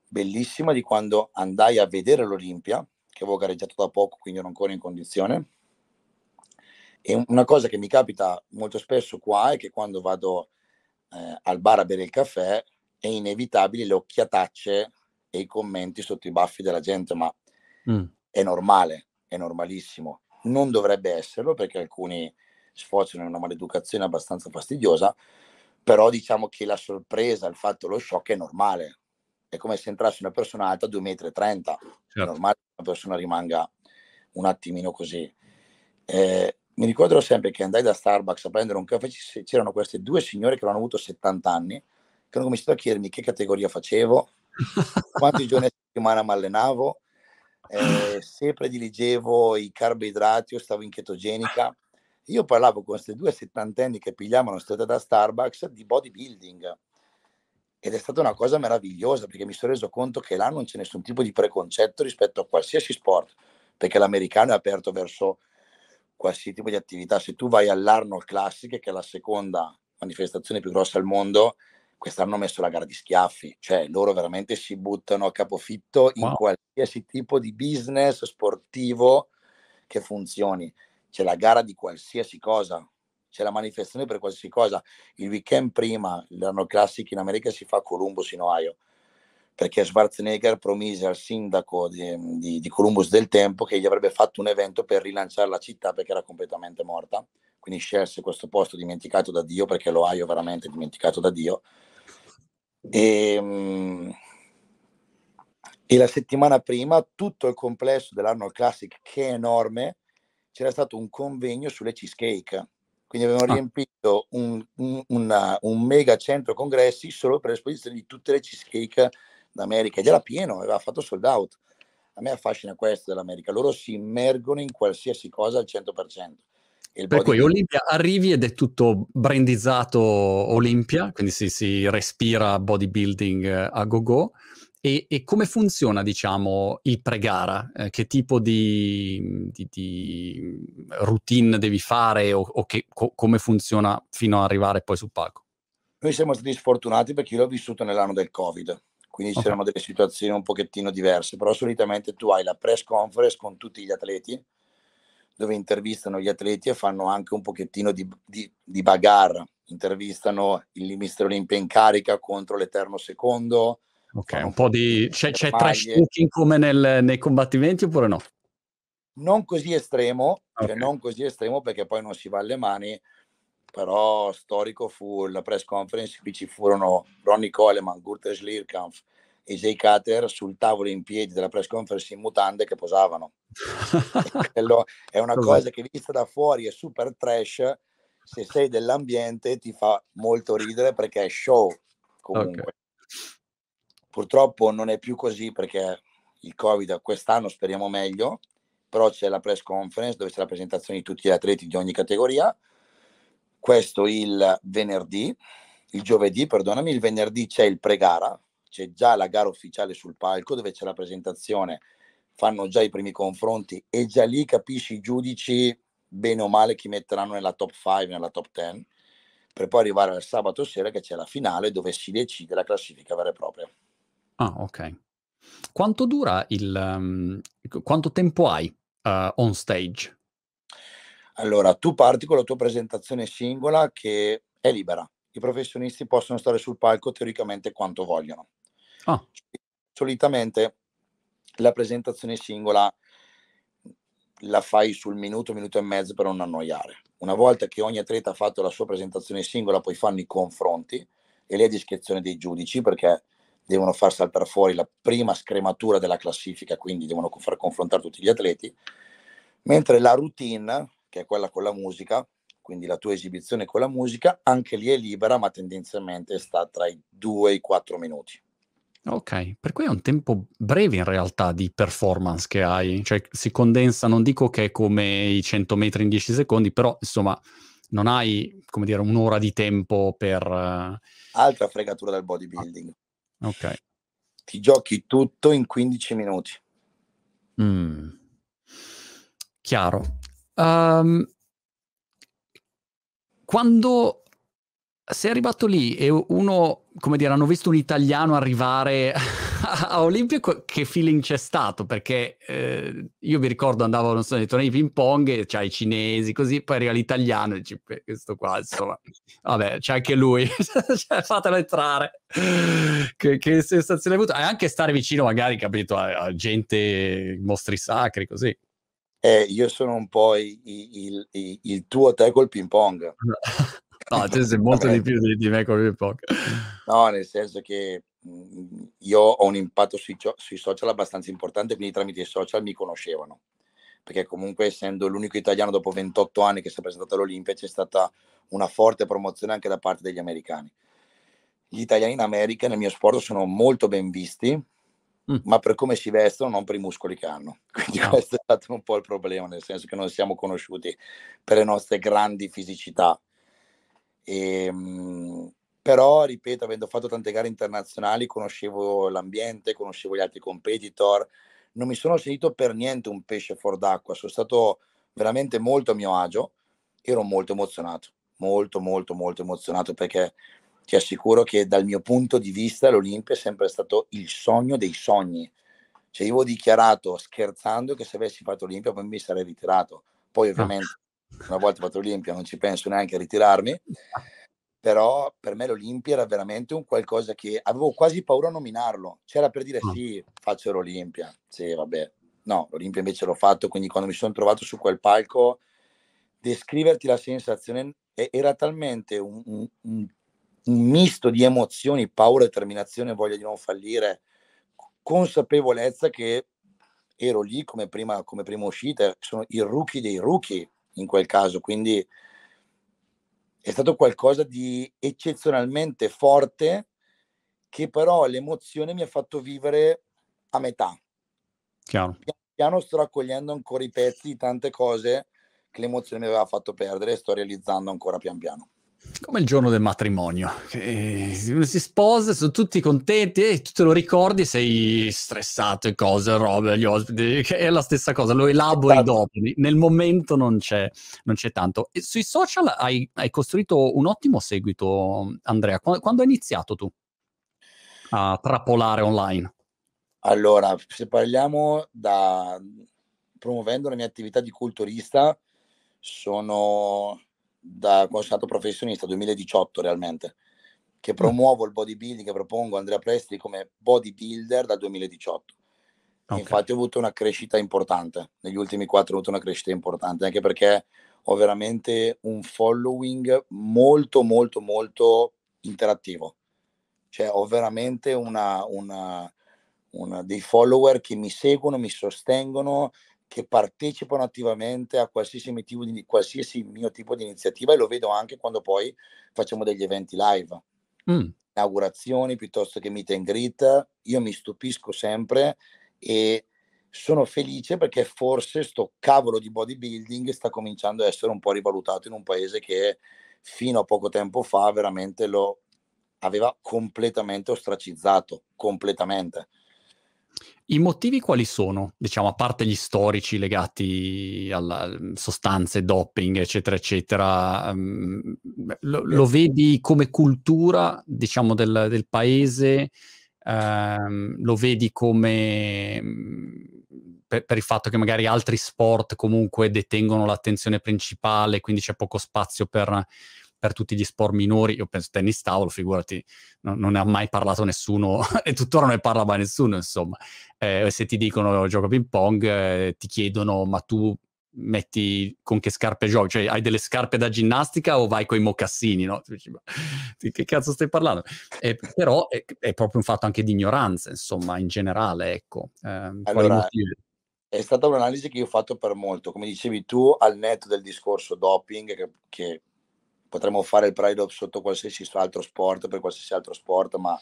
bellissima di quando andai a vedere l'Olimpia, che avevo gareggiato da poco, quindi ero ancora in condizione, e una cosa che mi capita molto spesso qua è che quando vado eh, al bar a bere il caffè è inevitabile le occhiatacce e i commenti sotto i baffi della gente, ma mm. è normale, è normalissimo. Non dovrebbe esserlo perché alcuni sfociano in una maleducazione abbastanza fastidiosa, però diciamo che la sorpresa, il fatto, lo shock è normale. È come se entrasse una persona alta a 2,30 m. Certo. È normale che una persona rimanga un attimino così. Eh, mi ricorderò sempre che andai da Starbucks a prendere un caffè, c'erano queste due signore che avevano avuto 70 anni, che hanno cominciato a chiedermi che categoria facevo, quanti giorni a settimana mi allenavo, eh, se prediligevo i carboidrati o stavo in chetogenica. Io parlavo con queste due settantenni che pigliavano stretta da Starbucks di bodybuilding ed è stata una cosa meravigliosa perché mi sono reso conto che là non c'è nessun tipo di preconcetto rispetto a qualsiasi sport, perché l'americano è aperto verso qualsiasi tipo di attività. Se tu vai all'Arnold Classic, che è la seconda manifestazione più grossa al mondo, quest'anno hanno messo la gara di schiaffi, cioè loro veramente si buttano a capofitto in wow. qualsiasi tipo di business sportivo che funzioni. C'è la gara di qualsiasi cosa, c'è la manifestazione per qualsiasi cosa. Il weekend prima, l'anno classico in America si fa a Columbus in Ohio, perché Schwarzenegger promise al sindaco di, di, di, Columbus del tempo che gli avrebbe fatto un evento per rilanciare la città perché era completamente morta. Quindi scelse questo posto dimenticato da Dio, perché l'Ohio è veramente dimenticato da Dio. E, ehm, e la settimana prima tutto il complesso dell'Arnold Classic, che è enorme, c'era stato un convegno sulle cheesecake quindi avevano ah. riempito un, un, una, un, mega centro congressi solo per l'esposizione di tutte le cheesecake d'America ed era pieno, aveva fatto sold out. A me affascina questo dell'America, loro si immergono in qualsiasi cosa al 100%. per cui Olimpia arrivi ed è tutto brandizzato Olimpia, quindi si, si respira bodybuilding eh, a go-go. E, e, come funziona, diciamo, il pre-gara? Eh, che tipo di, di, di, routine devi fare o, o che, co- come funziona fino ad arrivare poi sul palco? Noi siamo stati sfortunati perché io l'ho vissuto nell'anno del Covid, quindi okay. c'erano delle situazioni un pochettino diverse, però solitamente tu hai la press conference con tutti gli atleti, dove intervistano gli atleti e fanno anche un pochettino di, di, di bagarre, intervistano il mister Olimpia in carica contro l'Eterno Secondo, Ok, un po' di... C'è, c'è trash talking come nel, nei combattimenti oppure no? Non così estremo, cioè okay. cioè non così estremo perché poi non si va alle mani, però storico fu la press conference, qui ci furono Ronnie Coleman, Gurter Schlierkampf e Jay Cutter sul tavolo in piedi della press conference in mutande che posavano. è una cosa che vista da fuori è super trash, se sei dell'ambiente ti fa molto ridere perché è show comunque. Okay. Purtroppo non è più così perché il Covid quest'anno speriamo meglio, però c'è la press conference dove c'è la presentazione di tutti gli atleti di ogni categoria. Questo il venerdì, il giovedì, perdonami, il venerdì c'è il pre-gara, c'è già la gara ufficiale sul palco dove c'è la presentazione, fanno già i primi confronti e già lì capisci i giudici bene o male chi metteranno nella top 5, nella top 10, per poi arrivare al sabato sera che c'è la finale dove si decide la classifica vera e propria. Ah, ok. Quanto dura il... Um, quanto tempo hai uh, on stage? Allora, tu parti con la tua presentazione singola che è libera. I professionisti possono stare sul palco teoricamente quanto vogliono. Ah. Solitamente la presentazione singola la fai sul minuto, minuto e mezzo per non annoiare. Una volta che ogni atleta ha fatto la sua presentazione singola, poi fanno i confronti e lì è discrezione dei giudici perché devono far saltare fuori la prima scrematura della classifica, quindi devono far confrontare tutti gli atleti, mentre la routine, che è quella con la musica, quindi la tua esibizione con la musica, anche lì è libera, ma tendenzialmente sta tra i 2 e i 4 minuti. Ok, per cui è un tempo breve in realtà di performance che hai, cioè si condensa, non dico che è come i 100 metri in 10 secondi, però insomma non hai, come dire, un'ora di tempo per... Uh... Altra fregatura del bodybuilding. Ok. Ti giochi tutto in 15 minuti. Mm. Chiaro. Um, quando sei arrivato lì e uno, come dire, hanno visto un italiano arrivare a Olimpia che feeling c'è stato? Perché eh, io mi ricordo andavo, non so, nei tornei di ping pong, c'hai i cinesi, così, poi arriva l'italiano e dici, questo qua, insomma, vabbè, c'è anche lui, cioè, fatelo entrare. che, che, sensazione hai avuto? E anche stare vicino magari, capito, a, a gente, mostri sacri, così. Eh, io sono un po' il, il, il, il tuo te col ping pong. no, te sei molto di più di, di me col ping pong. No, nel senso che Mhmm, io ho un impatto sui, sui, social abbastanza importante, quindi tramite i social mi conoscevano. Perché comunque essendo l'unico italiano dopo 28 anni che si è presentato all'Olimpia c'è stata una forte promozione anche da parte degli americani. Gli italiani in America nel mio sport sono molto ben visti, mm. ma per come si vestono, non per i muscoli che hanno. Quindi no. questo è stato un po' il problema, nel senso che non siamo conosciuti per le nostre grandi fisicità. E, ehm, però ripeto avendo fatto tante gare internazionali conoscevo l'ambiente conoscevo gli altri competitor non mi sono sentito per niente un pesce fuor d'acqua sono stato veramente molto a mio agio ero molto emozionato molto molto molto emozionato perché ti assicuro che dal mio punto di vista l'Olimpia è sempre stato il sogno dei sogni. Cioè io ho dichiarato scherzando che se avessi fatto l'Olimpia poi mi sarei ritirato. Poi ovviamente una volta fatto l'Olimpia non ci penso neanche a ritirarmi, però per me l'Olimpia era veramente un qualcosa che avevo quasi paura a nominarlo, c'era per dire ah. sì, faccio l'Olimpia, sì vabbè, no, l'Olimpia invece l'ho fatto, quindi quando mi sono trovato su quel palco, descriverti la sensazione era talmente un, un, un, un misto di emozioni, paura, determinazione, voglia di non fallire, consapevolezza che ero lì come prima, come prima uscita, sono il rookie dei rookie in quel caso, quindi è stato qualcosa di eccezionalmente forte che però l'emozione mi ha fatto vivere a metà. Chiaro. Piano piano sto raccogliendo ancora i pezzi di tante cose che l'emozione mi aveva fatto perdere e sto realizzando ancora pian piano. Come il giorno del matrimonio, si sposa, sono tutti contenti e tu te lo ricordi, sei stressato e cose, robe, gli ospiti, che è la stessa cosa, lo elabori esatto. dopo, nel momento non c'è, non c'è tanto. E sui social hai, hai, costruito un ottimo seguito, Andrea. Quando, quando hai iniziato tu a trapolare online? Allora, se parliamo da promuovendo la mia attività di culturista, sono da quando sono stato professionista, 2018 realmente, che mm. promuovo il bodybuilding, che propongo Andrea Presti come bodybuilder dal 2018. Okay. Infatti ho avuto una crescita importante, negli ultimi quattro ho avuto una crescita importante, anche perché ho veramente un following molto, molto, molto interattivo. Cioè ho veramente una, una, una, dei follower che mi seguono, mi sostengono, che partecipano attivamente a qualsiasi mio, tipo di, qualsiasi mio tipo di iniziativa e lo vedo anche quando poi facciamo degli eventi live. Mm. Inaugurazioni piuttosto che meet and greet, io mi stupisco sempre e sono felice perché forse sto cavolo di bodybuilding sta cominciando a essere un po' rivalutato in un paese che fino a poco tempo fa veramente lo aveva completamente ostracizzato, completamente. I motivi quali sono? Diciamo, a parte gli storici legati a sostanze, doping, eccetera, eccetera, um, lo, lo, vedi come cultura, diciamo, del, del paese? Um, lo vedi come per, per, il fatto che magari altri sport comunque detengono l'attenzione principale, quindi c'è poco spazio per per tutti gli sport minori, io penso tennis tavolo, figurati, no, non ne ha mai parlato nessuno e tuttora non ne parla mai nessuno, insomma. Eh, se ti dicono gioco ping pong, eh, ti chiedono ma tu metti con che scarpe giochi, cioè hai delle scarpe da ginnastica o vai con i mocassini, no? che cazzo stai parlando? Eh, però è, è, proprio un fatto anche di ignoranza, insomma, in generale, ecco. Eh, allora, è stata un'analisi che io ho fatto per molto, come dicevi tu, al netto del discorso doping, che, che potremmo fare il Pride Up sotto qualsiasi altro sport, per qualsiasi altro sport, ma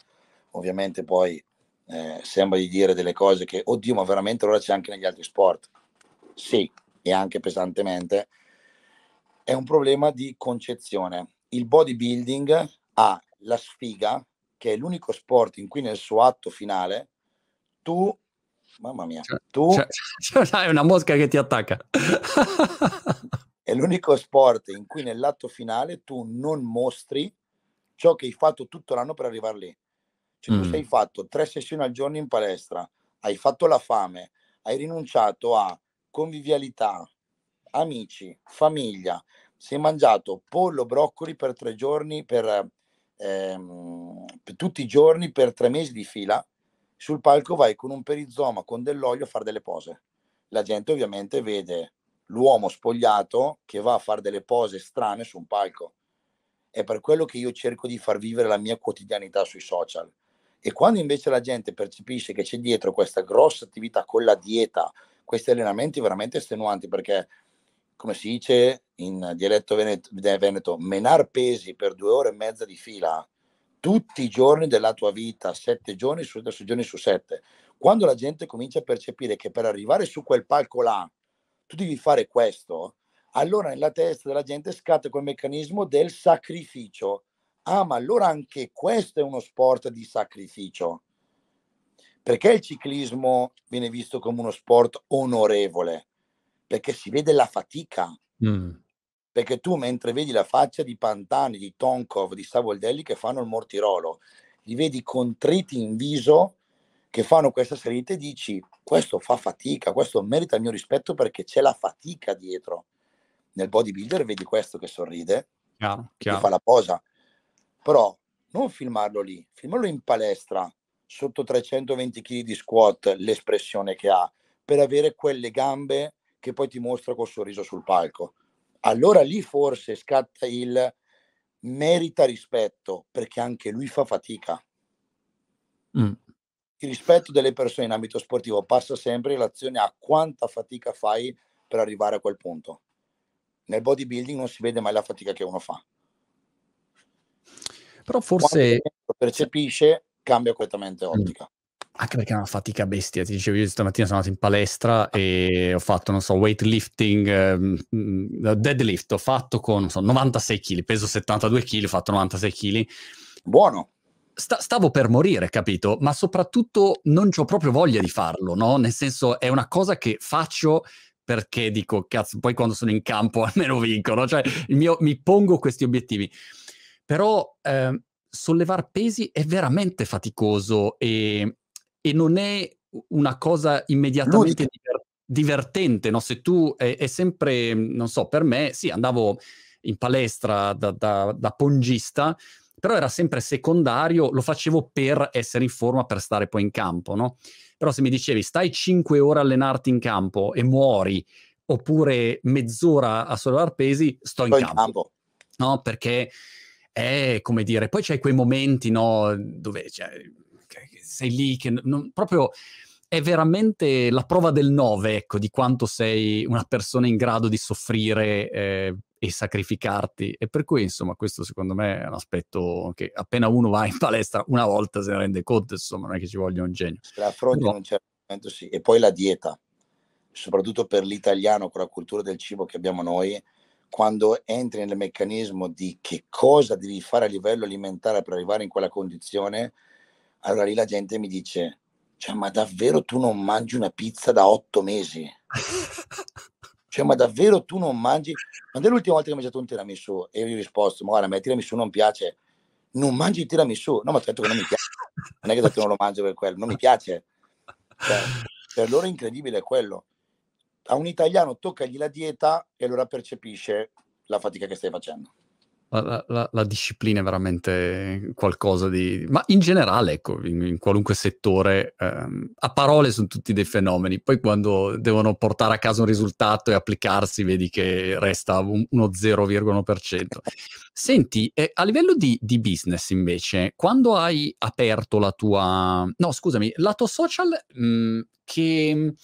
ovviamente poi eh, sembra di dire delle cose che, oddio, ma veramente allora c'è anche negli altri sport. Sì, e anche pesantemente. È un problema di concezione. Il bodybuilding ha la sfiga, che è l'unico sport in cui nel suo atto finale tu Mamma mia, tu... C'è, c'è una mosca che ti attacca. È l'unico sport in cui nell'atto finale tu non mostri ciò che hai fatto tutto l'anno per arrivare lì. Cioè, mm. tu sei fatto tre sessioni al giorno in palestra, hai fatto la fame, hai rinunciato a convivialità, amici, famiglia, sei mangiato pollo, broccoli per tre giorni, per, ehm, per tutti i giorni, per tre mesi di fila, sul palco vai con un perizoma, con dell'olio a fare delle pose. La gente ovviamente vede l'uomo spogliato che va a fare delle pose strane su un palco. È per quello che io cerco di far vivere la mia quotidianità sui social. E quando invece la gente percepisce che c'è dietro questa grossa attività con la dieta, questi allenamenti veramente estenuanti, perché come si dice in dialetto veneto, veneto menar pesi per due ore e mezza di fila tutti i giorni della tua vita, sette giorni su, giorni su sette. Quando la gente comincia a percepire che per arrivare su quel palco là tu devi fare questo, allora nella testa della gente scatta quel meccanismo del sacrificio. Ah, ma allora anche questo è uno sport di sacrificio. Perché il ciclismo viene visto come uno sport onorevole? Perché si vede la fatica. Mm. Perché tu mentre vedi la faccia di Pantani, di Tonkov, di Savoldelli che fanno il mortirolo, li vedi contriti in viso che fanno questa salita e dici questo fa fatica, questo merita il mio rispetto perché c'è la fatica dietro. Nel bodybuilder vedi questo che sorride, chiaro, che fa la posa, però non filmarlo lì, filmarlo in palestra sotto 320 kg di squat, l'espressione che ha, per avere quelle gambe che poi ti mostra col sorriso sul palco. Allora lì forse scatta il merita rispetto, perché anche lui fa fatica. Mm. Il rispetto delle persone in ambito sportivo passa sempre in relazione a quanta fatica fai per arrivare a quel punto. Nel bodybuilding non si vede mai la fatica che uno fa. Però forse... Quando percepisce, cambia completamente ottica. Anche perché è una fatica bestia, ti dicevo, io stamattina sono andato in palestra e ho fatto, non so, weightlifting, eh, deadlift, ho fatto con, non so, 96 kg, peso 72 kg, ho fatto 96 kg. Buono. Sta, stavo per morire, capito? Ma soprattutto non ho proprio voglia di farlo, no? Nel senso, è una cosa che faccio perché dico, cazzo, poi quando sono in campo almeno vincono, cioè mio, mi pongo questi obiettivi. Però eh, sollevare pesi è veramente faticoso e, e non è una cosa immediatamente diver- divertente, no? Se tu è, è, sempre, non so, per me, sì, andavo in palestra da, da, da pongista, però era sempre secondario, lo facevo per essere in forma, per stare poi in campo, no? Però se mi dicevi stai 5 ore a allenarti in campo e muori, oppure mezz'ora a sollevare pesi, sto, sto in, campo. in campo. No, perché è come dire, poi c'hai quei momenti, no, dove cioè, sei lì che non, proprio è veramente la prova del 9, ecco, di quanto sei una persona in grado di soffrire eh, e sacrificarti. E per cui, insomma, questo secondo me è un aspetto che appena uno va in palestra una volta se ne rende conto, insomma, non è che ci voglia un genio. Se la affronti un certo momento sì. E poi la dieta, soprattutto per l'italiano con la cultura del cibo che abbiamo noi, quando entri nel meccanismo di che cosa devi fare a livello alimentare per arrivare in quella condizione, allora lì la gente mi dice, cioè, ma davvero tu non mangi una pizza da otto mesi? cioè, ma davvero tu non mangi? Quando è l'ultima volta che hai mangiato un tiramisù? E io gli ho risposto, ma guarda, a me il tiramisù non piace. Non mangi il tiramisù? No, ma ti ho detto che non mi piace. Non è che detto non lo mangio per quello, non mi piace. Cioè, per loro è incredibile quello a un italiano toccagli la dieta e allora percepisce la fatica che stai facendo. La, la, la, disciplina è veramente qualcosa di... ma in generale, ecco, in, in qualunque settore, ehm, a parole sono tutti dei fenomeni, poi quando devono portare a casa un risultato e applicarsi, vedi che resta un, uno 0,1%. Senti, eh, a livello di, di, business invece, quando hai aperto la tua... no, scusami, lato social, mh, che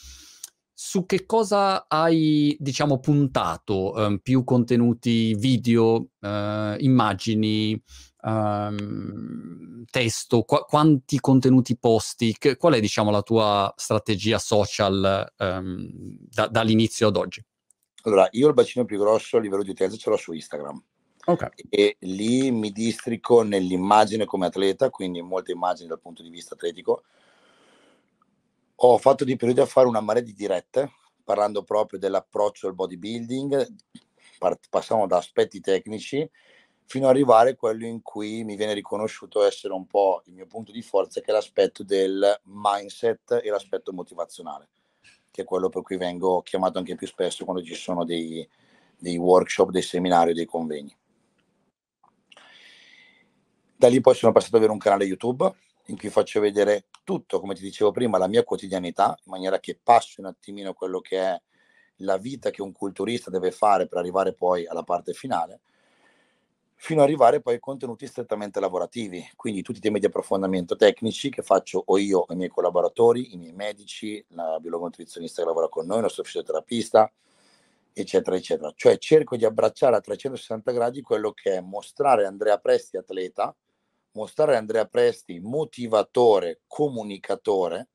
su che cosa hai, diciamo, puntato? Um, più contenuti video, uh, immagini, um, testo? Qu- quanti contenuti posti? Che, qual è, diciamo, la tua strategia social um, da, dall'inizio ad oggi? Allora, io il bacino più grosso a livello di utenza ce l'ho su Instagram. Okay. E lì mi districo nell'immagine come atleta, quindi molte immagini dal punto di vista atletico, ho fatto di periodi a fare una marea di dirette parlando proprio dell'approccio al bodybuilding, passiamo da aspetti tecnici fino ad arrivare a quello in cui mi viene riconosciuto essere un po' il mio punto di forza, che è l'aspetto del mindset e l'aspetto motivazionale, che è quello per cui vengo chiamato anche più spesso quando ci sono dei, dei workshop, dei seminari, dei convegni. Da lì poi sono passato ad avere un canale YouTube in cui faccio vedere tutto, come ti dicevo prima, la mia quotidianità, in maniera che passi un attimino quello che è la vita che un culturista deve fare per arrivare poi alla parte finale, fino ad arrivare poi ai contenuti strettamente lavorativi, quindi tutti i temi di approfondimento tecnici che faccio o io i miei collaboratori, i miei medici, la biologo nutrizionista che lavora con noi, il nostro fisioterapista, eccetera, eccetera. Cioè cerco di abbracciare a 360 gradi quello che è mostrare Andrea Presti atleta, mostrare Andrea Presti motivatore, comunicatore,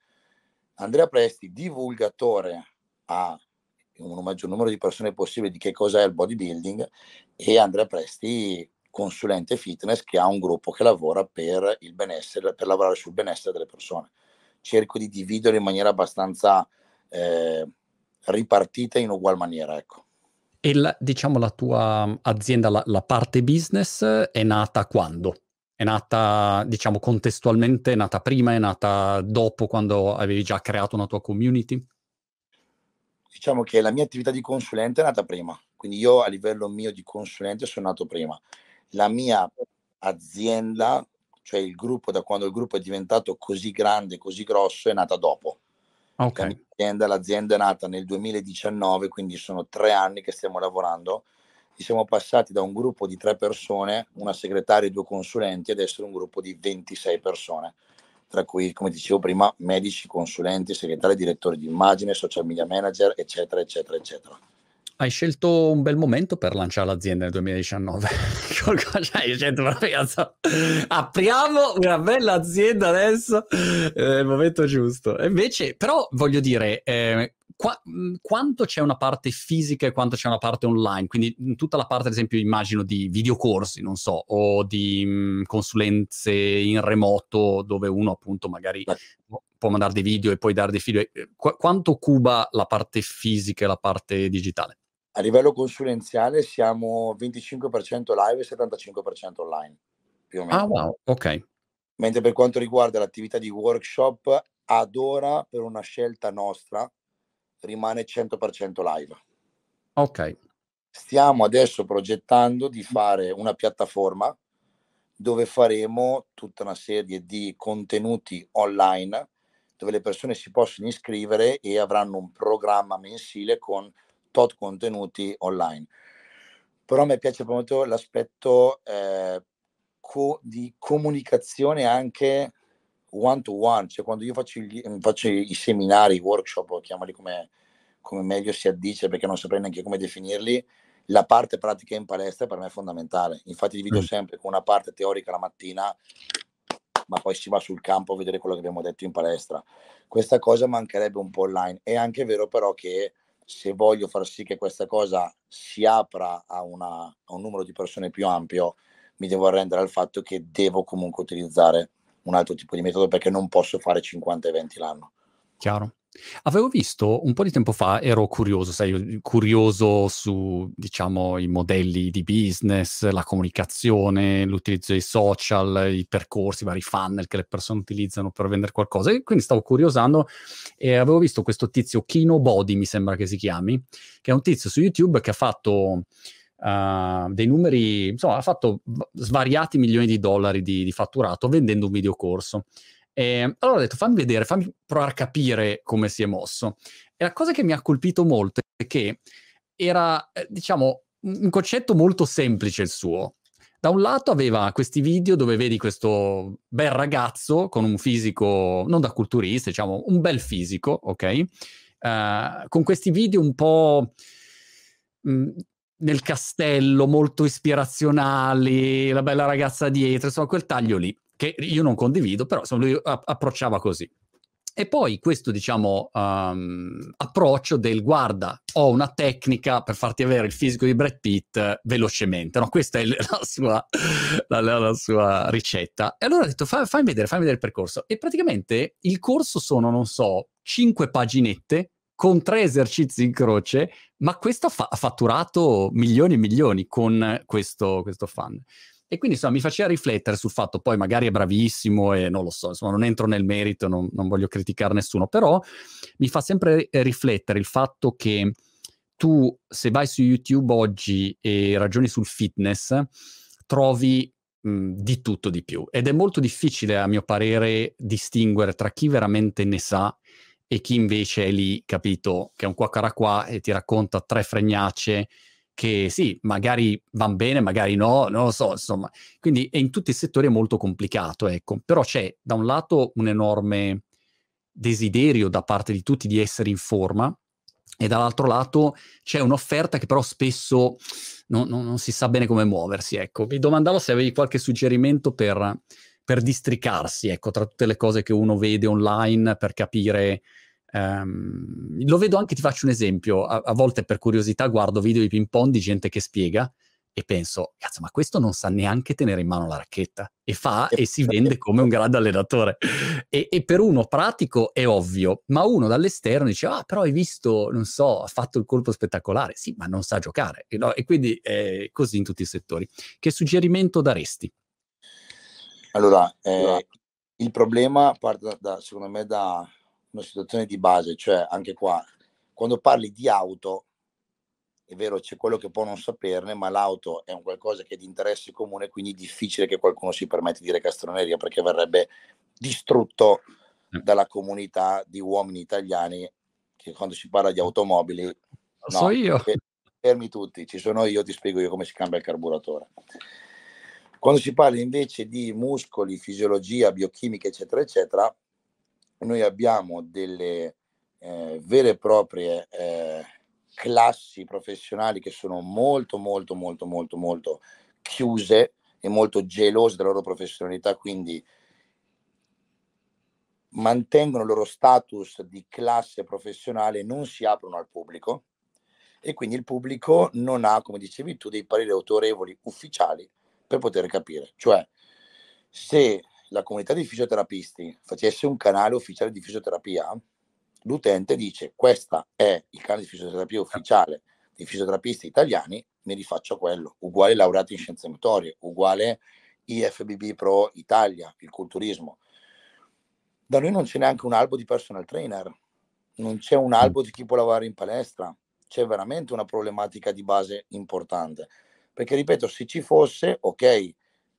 Andrea Presti divulgatore a un maggior numero di persone possibile di che cosa è il bodybuilding e Andrea Presti consulente fitness che ha un gruppo che lavora per il benessere, per lavorare sul benessere delle persone. Cerco di dividere in maniera abbastanza eh, ripartita in ugual maniera, ecco. E la, diciamo la tua azienda, la, la parte business è nata quando? È nata, diciamo, contestualmente, è nata prima, è nata dopo, quando avevi già creato una tua community? Diciamo che la mia attività di consulente è nata prima, quindi io a livello mio di consulente sono nato prima. La mia azienda, cioè il gruppo, da quando il gruppo è diventato così grande, così grosso, è nata dopo. Ok. L'azienda, l'azienda è nata nel 2019, quindi sono tre anni che stiamo lavorando. Siamo passati da un gruppo di tre persone, una segretaria e due consulenti, ad essere un gruppo di 26 persone, tra cui, come dicevo prima, medici, consulenti, segretari, direttori di immagine, social media manager, eccetera, eccetera, eccetera. Hai scelto un bel momento per lanciare l'azienda nel 2019. apriamo una bella azienda adesso, è eh, il momento giusto. Invece, però, voglio dire, eh, qua, quanto c'è una parte fisica e quanto c'è una parte online? Quindi tutta la parte, ad esempio, immagino di videocorsi, non so, o di mh, consulenze in remoto dove uno appunto magari può mandare dei video e poi dare dei video. Qu- quanto cuba la parte fisica e la parte digitale? A livello consulenziale siamo 25% live e 75% online, più o meno. Ah, wow, ok. Mentre per quanto riguarda l'attività di workshop, ad ora, per una scelta nostra, rimane 100% live. Ok. Stiamo adesso progettando di fare una piattaforma dove faremo tutta una serie di contenuti online dove le persone si possono iscrivere e avranno un programma mensile con tot contenuti online. Però a me piace molto l'aspetto eh, co- di comunicazione anche one to one, cioè quando io faccio, gli, faccio i seminari, i workshop, chiamali come, come meglio si addice perché non saprei neanche come definirli, la parte pratica in palestra per me è fondamentale. Infatti divido mm. sempre con una parte teorica la mattina, ma poi si va sul campo a vedere quello che abbiamo detto in palestra. Questa cosa mancherebbe un po' online. È anche vero però che se voglio far sì che questa cosa si apra a, una, a un numero di persone più ampio, mi devo arrendere al fatto che devo comunque utilizzare un altro tipo di metodo perché non posso fare 50 eventi l'anno. Chiaro. Avevo visto un po' di tempo fa, ero curioso, sai, curioso su, diciamo, i modelli di business, la comunicazione, l'utilizzo dei social, i percorsi, i vari funnel che le persone utilizzano per vendere qualcosa. E quindi stavo curiosando e avevo visto questo tizio Kino Body, mi sembra che si chiami, che è un tizio su YouTube che ha fatto uh, dei numeri, insomma, ha fatto svariati milioni di dollari di, di fatturato vendendo un videocorso. E allora ho detto, fammi vedere, fammi provare a capire come si è mosso. E la cosa che mi ha colpito molto è che era, eh, diciamo, un concetto molto semplice il suo. Da un lato aveva questi video dove vedi questo bel ragazzo con un fisico, non da culturista, diciamo, un bel fisico, ok? Uh, con questi video un po' mh, mm, nel castello, molto ispirazionali, la bella ragazza dietro, insomma, quel taglio lì che io non condivido, però insomma, lui approcciava così. E poi questo, diciamo, um, approccio del guarda, ho una tecnica per farti avere il fisico di Brad Pitt velocemente, no? Questa è la sua, la, la sua ricetta. E allora ho detto, fammi vedere, fammi vedere il percorso. E praticamente il corso sono, non so, cinque paginette con tre esercizi in croce, ma questo ha fatturato milioni e milioni con questo, questo fan. E quindi insomma mi faceva riflettere sul fatto, poi magari è bravissimo e non lo so, insomma non entro nel merito, non, non voglio criticare nessuno, però mi fa sempre riflettere il fatto che tu se vai su YouTube oggi e ragioni sul fitness, trovi mh, di tutto di più. Ed è molto difficile a mio parere distinguere tra chi veramente ne sa e chi invece è lì, capito, che è un qua cara qua e ti racconta tre fregnacce che sì, magari vanno bene, magari no, non lo so, insomma. Quindi in tutti i settori è molto complicato, ecco. Però c'è da un lato un enorme desiderio da parte di tutti di essere in forma e dall'altro lato c'è un'offerta che però spesso non, non, non si sa bene come muoversi, ecco. Mi domandavo se avevi qualche suggerimento per, per districarsi, ecco, tra tutte le cose che uno vede online per capire Um, lo vedo anche, ti faccio un esempio, a, a, volte per curiosità guardo video di ping pong di gente che spiega e penso, cazzo, ma questo non sa neanche tenere in mano la racchetta e fa e si vende come un grande allenatore. E, e, per uno pratico è ovvio, ma uno dall'esterno dice, ah, però hai visto, non so, ha fatto il colpo spettacolare. Sì, ma non sa giocare. No? E quindi è così in tutti i settori. Che suggerimento daresti? Allora, eh, il problema parte da, secondo me da una situazione di base, cioè anche qua, quando parli di auto, è vero, c'è quello che può non saperne, ma l'auto è un qualcosa che è di interesse comune, quindi è difficile che qualcuno si permetta di dire castroneria perché verrebbe distrutto mm. dalla comunità di uomini italiani che quando si parla di automobili... No, so io. Fermi tutti, ci sono io, ti spiego io come si cambia il carburatore. Quando si parla invece di muscoli, fisiologia, biochimica, eccetera, eccetera, noi abbiamo delle eh, vere e proprie eh, classi professionali che sono molto, molto, molto, molto, molto chiuse e molto gelose della loro professionalità, quindi mantengono il loro status di classe professionale, non si aprono al pubblico e quindi il pubblico non ha, come dicevi tu, dei pareri autorevoli ufficiali per poter capire. Cioè, se la comunità di fisioterapisti facesse un canale ufficiale di fisioterapia, l'utente dice questo è il canale di fisioterapia ufficiale dei fisioterapisti italiani, mi rifaccio quello, uguale laureato in scienze motorie, uguale IFBB Pro Italia, il culturismo. Da noi non c'è neanche un albo di personal trainer, non c'è un albo di chi può lavorare in palestra, c'è veramente una problematica di base importante. Perché ripeto, se ci fosse, ok,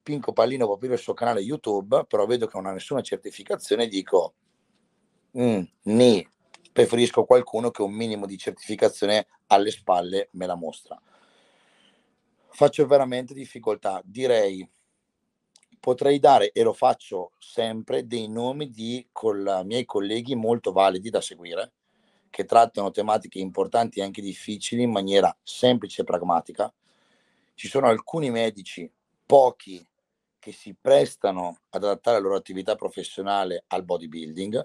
Pinco Pallino può aprire il suo canale YouTube, però vedo che non ha nessuna certificazione dico, mm, ni, preferisco qualcuno che un minimo di certificazione alle spalle me la mostra. Faccio veramente difficoltà. Direi, potrei dare, e lo faccio sempre, dei nomi di col, miei colleghi molto validi da seguire, che trattano tematiche importanti e anche difficili in maniera semplice e pragmatica ci sono alcuni medici, pochi, che si prestano ad adattare la loro attività professionale al bodybuilding,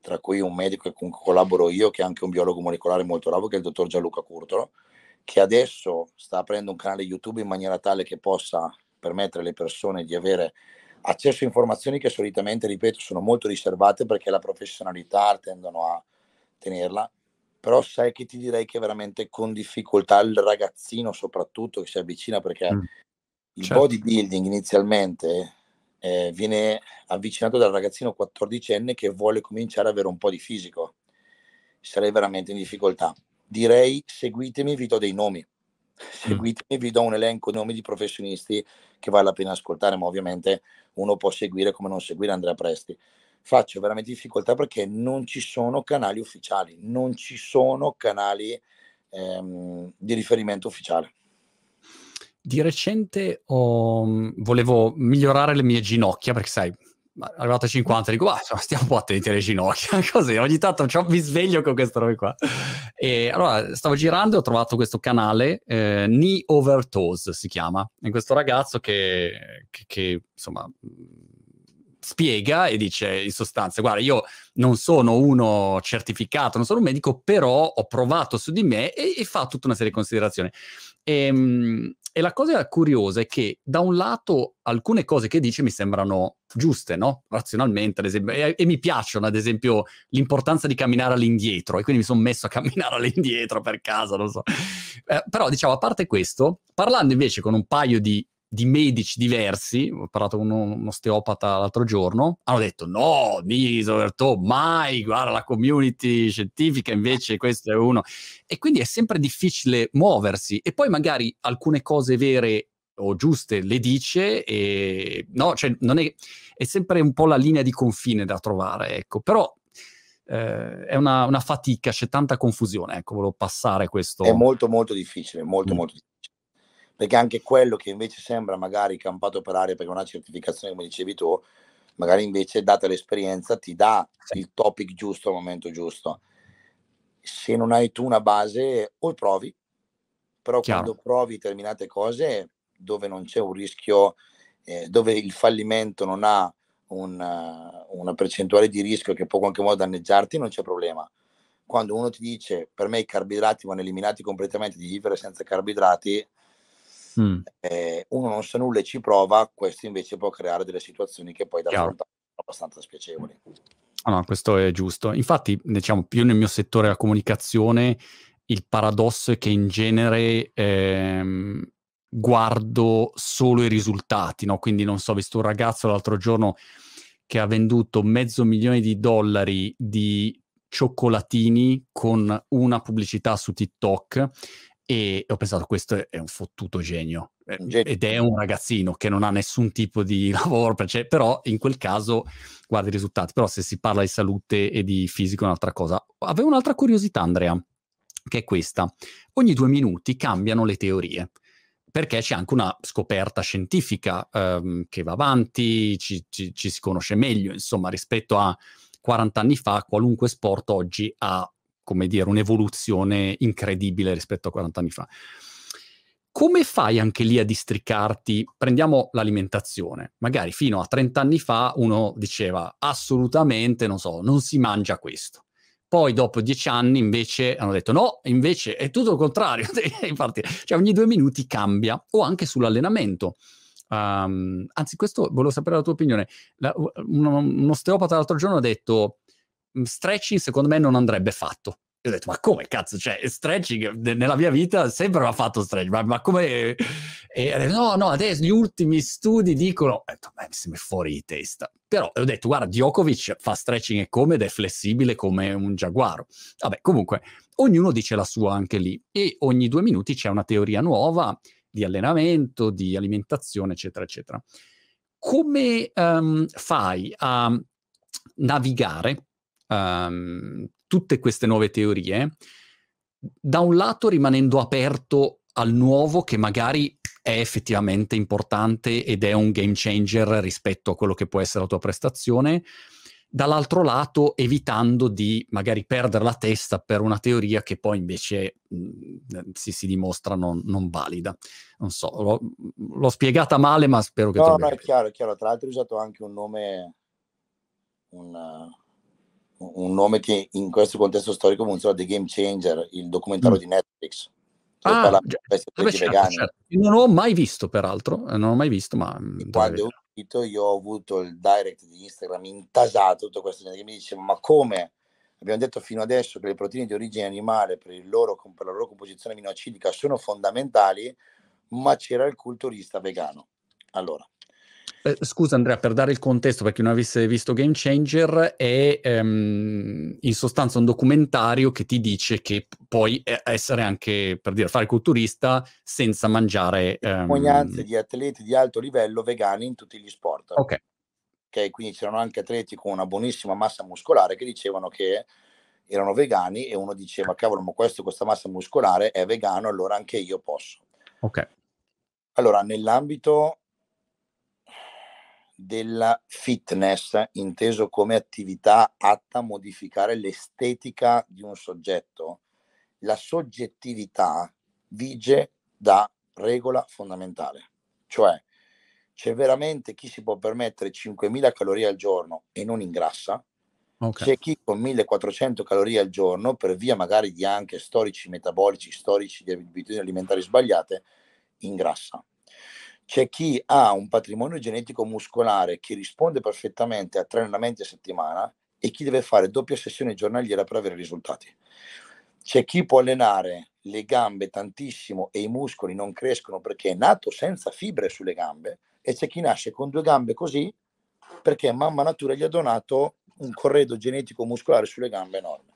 tra cui un medico con cui collaboro io, che è anche un biologo molecolare molto bravo, che è il dottor Gianluca Curtolo, che adesso sta aprendo un canale YouTube in maniera tale che possa permettere alle persone di avere accesso a informazioni che solitamente, ripeto, sono molto riservate perché la professionalità tendono a tenerla. Però sai che ti direi che veramente con difficoltà il ragazzino soprattutto che si avvicina perché mm, il certo. bodybuilding inizialmente eh, viene avvicinato dal ragazzino 14enne che vuole cominciare ad avere un po' di fisico sarei veramente in difficoltà direi seguitemi vi do dei nomi mm. seguitemi vi do un elenco di nomi di professionisti che vale la pena ascoltare ma ovviamente uno può seguire come non seguire Andrea Presti faccio veramente difficoltà perché non ci sono canali ufficiali, non ci sono canali ehm, di riferimento ufficiale. Di recente mm, volevo migliorare le mie ginocchia perché sai, arrivato a 50 dico, ah, stiamo un po' attenti alle ginocchia, così ogni tanto mi sveglio con questa roba qua. E allora stavo girando e ho trovato questo canale, eh, Knee Over Toes si chiama, è questo ragazzo che, che, che insomma spiega e dice in sostanza, guarda, io non sono uno certificato, non sono un medico, però ho provato su di me e, e fa tutta una serie di considerazioni. E, ehm, e, la cosa curiosa è che da un lato alcune cose che dice mi sembrano giuste, no? Razionalmente, ad esempio, e, e mi piacciono, ad esempio, l'importanza di camminare all'indietro, e quindi mi sono messo a camminare all'indietro per casa, non so. Eh, però, diciamo, a parte questo, parlando invece con un paio di di medici diversi, ho parlato con un, un osteopata l'altro giorno, hanno detto no, Nisoverto, mai, guarda la community scientifica invece questo è uno. E quindi è sempre difficile muoversi e poi magari alcune cose vere o giuste le dice e no, cioè non è, è sempre un po' la linea di confine da trovare, ecco, però eh, è una, una, fatica, c'è tanta confusione, ecco, volevo passare questo. È molto molto difficile, molto mm. molto difficile perché anche quello che invece sembra magari campato per aria perché ha certificazione, come dicevi tu, magari invece, data l'esperienza, ti dà il topic giusto al momento giusto. Se non hai tu una base, o provi, però Chiaro. quando provi determinate cose dove non c'è un rischio, eh, dove il fallimento non ha una, una percentuale di rischio che può in qualche modo danneggiarti, non c'è problema quando uno ti dice per me i carboidrati vanno eliminati completamente di vivere senza carboidrati, mm. eh, uno non sa nulla e ci prova, questo invece può creare delle situazioni che poi da affrontare sono abbastanza spiacevoli. Ah, no, questo è giusto. Infatti, diciamo, più nel mio settore della comunicazione, il paradosso è che in genere ehm, guardo solo i risultati, no? Quindi non so, ho visto un ragazzo l'altro giorno che ha venduto mezzo milione di dollari di cioccolatini con una pubblicità su TikTok e ho pensato questo è un fottuto genio ed è un ragazzino che non ha nessun tipo di lavoro, cioè, però in quel caso guarda i risultati. Però se si parla di salute e di fisico è un'altra cosa. Avevo un'altra curiosità, Andrea, che è questa. Ogni due minuti cambiano le teorie perché c'è anche una scoperta scientifica um, che va avanti, ci, ci, ci, si conosce meglio, insomma, rispetto a 40 anni fa, qualunque sport oggi ha, come dire, un'evoluzione incredibile rispetto a 40 anni fa. Come fai anche lì a districarti? Prendiamo l'alimentazione. Magari fino a 30 anni fa uno diceva assolutamente, non so, non si mangia questo. Poi dopo dieci anni invece hanno detto no, invece è tutto il contrario. Infatti, cioè ogni due minuti cambia. O anche sull'allenamento. Um, anzi, questo volevo sapere la tua opinione. La, un, un osteopata l'altro giorno ha detto stretching secondo me non andrebbe fatto io ho detto, ma come cazzo? Cioè, stretching nella mia vita sempre ho fatto stretching, ma, ma come... E, no, no, adesso gli ultimi studi dicono... Ho detto, beh, mi fuori di testa. Però ho detto, guarda, Djokovic fa stretching e come ed è flessibile come un giaguaro. Vabbè, comunque, ognuno dice la sua anche lì. E ogni due minuti c'è una teoria nuova di allenamento, di alimentazione, eccetera, eccetera. Come um, fai a navigare um, tutte queste nuove teorie, da un lato rimanendo aperto al nuovo che magari è effettivamente importante ed è un game changer rispetto a quello che può essere la tua prestazione, dall'altro lato evitando di magari perdere la testa per una teoria che poi invece mh, mm, si, si, dimostra non, non, valida. Non so, l'ho, l'ho, spiegata male, ma spero che... No, no, è chiaro, è chiaro. Tra l'altro hai usato anche un nome, un, un nome che in questo contesto storico funziona, The Game Changer, il documentario mm. di Netflix. Ah, certo, certo. Non l'ho mai visto, peraltro, eh, non l'ho mai visto, ma... Mm, quando è uscito io ho avuto il direct di Instagram intasato, tutto questo che mi diceva, ma come? Abbiamo detto fino adesso che le proteine di origine animale per, loro, per la loro composizione aminoacidica sono fondamentali, ma c'era il culturista vegano. Allora, eh, scusa Andrea, per dare il contesto per chi non avesse visto Game Changer, è um, in sostanza un documentario che ti dice che puoi eh, essere anche, per dire, fare culturista senza mangiare... Testimonianze di atleti di alto livello vegani in tutti gli sport. Ok. Ok, quindi c'erano anche atleti con una buonissima massa muscolare che dicevano che erano vegani e uno diceva, cavolo, ma questo, questa massa muscolare è vegano, allora anche io posso. Ok. Allora, nell'ambito della fitness, inteso come attività atta a modificare l'estetica di un soggetto, la soggettività vige da regola fondamentale, cioè c'è veramente chi si può permettere 5.000 calorie al giorno e non ingrassa, okay. c'è chi con 1.400 calorie al giorno, per via magari di anche storici metabolici, storici di abitudini alimentari sbagliate, ingrassa c'è chi ha un patrimonio genetico muscolare che risponde perfettamente a tre allenamenti a settimana e chi deve fare doppia sessione giornaliera per avere risultati. C'è chi può allenare le gambe tantissimo e i muscoli non crescono perché è nato senza fibre sulle gambe e c'è chi nasce con due gambe così perché mamma natura gli ha donato un corredo genetico muscolare sulle gambe enorme.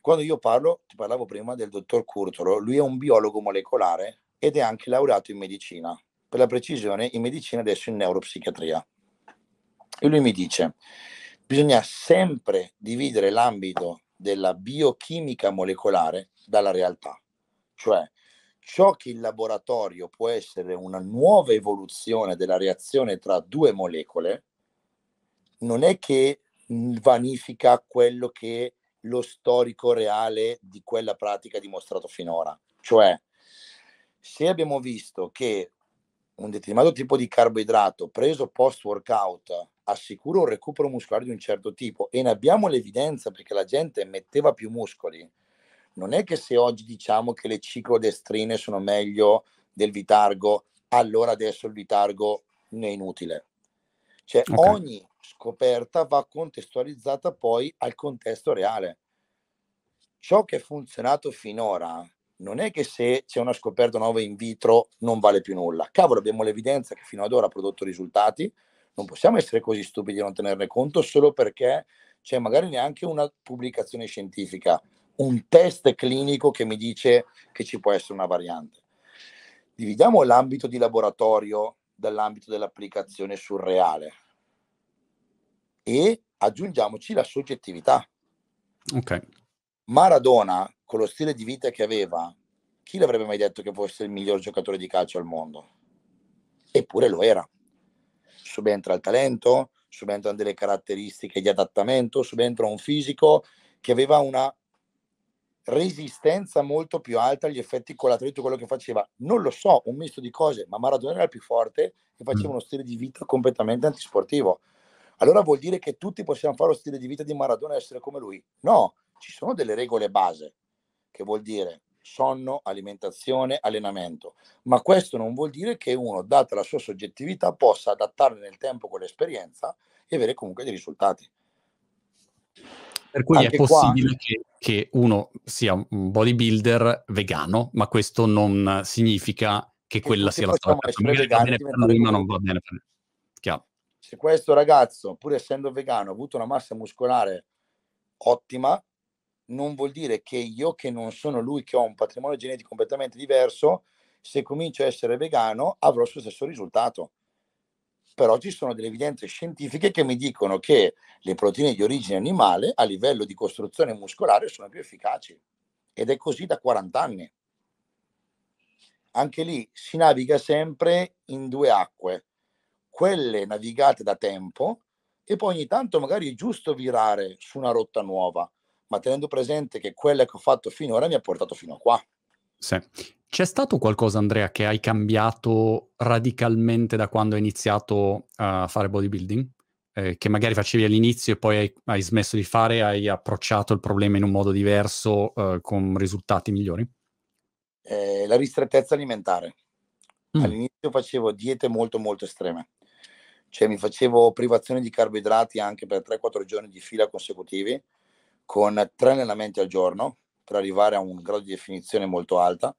Quando io parlo, ti parlavo prima del dottor Curtolo, lui è un biologo molecolare ed è anche laureato in medicina, per la precisione in medicina adesso in neuropsichiatria. E lui mi dice, bisogna sempre dividere l'ambito della biochimica molecolare dalla realtà, cioè ciò che in laboratorio può essere una nuova evoluzione della reazione tra due molecole, non è che vanifica quello che lo storico reale di quella pratica ha dimostrato finora. Cioè, se abbiamo visto che un determinato tipo di carboidrato preso post workout assicura un recupero muscolare di un certo tipo e ne abbiamo l'evidenza perché la gente metteva più muscoli, non è che se oggi diciamo che le ciclodestrine sono meglio del Vitargo, allora adesso il Vitargo è inutile. Cioè okay. ogni scoperta va contestualizzata poi al contesto reale. Ciò che è funzionato finora non è che se c'è una scoperta nuova in vitro non vale più nulla. Cavolo, abbiamo l'evidenza che fino ad ora ha prodotto risultati, non possiamo essere così stupidi di non tenerne conto solo perché c'è magari neanche una pubblicazione scientifica. un test clinico che mi dice che ci può essere una variante. Dividiamo l'ambito di laboratorio dall'ambito dell'applicazione surreale e aggiungiamoci la soggettività. Ok. Maradona, con lo stile di vita che aveva, chi l'avrebbe mai detto che fosse il miglior giocatore di calcio al mondo? Eppure lo era. Subentra il talento, subentrano delle caratteristiche di adattamento, subentra un fisico che aveva una resistenza molto più alta agli effetti collaterali di quello che faceva. Non lo so, un misto di cose, ma Maradona era il più forte e faceva mm. uno stile di vita completamente antisportivo. Allora vuol dire che tutti possiamo fare lo stile di vita di Maradona e essere come lui? No, ci sono delle regole base, che vuol dire sonno, alimentazione, allenamento, ma questo non vuol dire che uno, data la sua soggettività, possa adattarne nel tempo con l'esperienza e avere comunque dei risultati. Per cui Anche è possibile qua, che, che, uno sia un bodybuilder vegano, ma questo non significa che, che quella sia la strada. Magari va bene per lui, ma non va bene per Chiaro. Se questo ragazzo, pur essendo vegano, ha avuto una massa muscolare ottima, non vuol dire che io, che non sono lui, che ho un patrimonio genetico completamente diverso, se comincio a essere vegano avrò lo stesso risultato. Però ci sono delle evidenze scientifiche che mi dicono che le proteine di origine animale a livello di costruzione muscolare sono più efficaci. Ed è così da 40 anni. Anche lì si naviga sempre in due acque, quelle navigate da tempo e poi ogni tanto magari è giusto virare su una rotta nuova, ma tenendo presente che quella che ho fatto finora mi ha portato fino a qua. Sì. C'è stato qualcosa, Andrea, che hai cambiato radicalmente da quando hai iniziato a fare bodybuilding? Eh, che magari facevi all'inizio e poi hai, hai, smesso di fare, hai approcciato il problema in un modo diverso eh, con risultati migliori? Eh, la ristrettezza alimentare. Mm. All'inizio facevo diete molto molto estreme, cioè mi facevo privazione di carboidrati anche per 3-4 giorni di fila consecutivi, con tre allenamenti al giorno, per arrivare a un grado di definizione molto alta,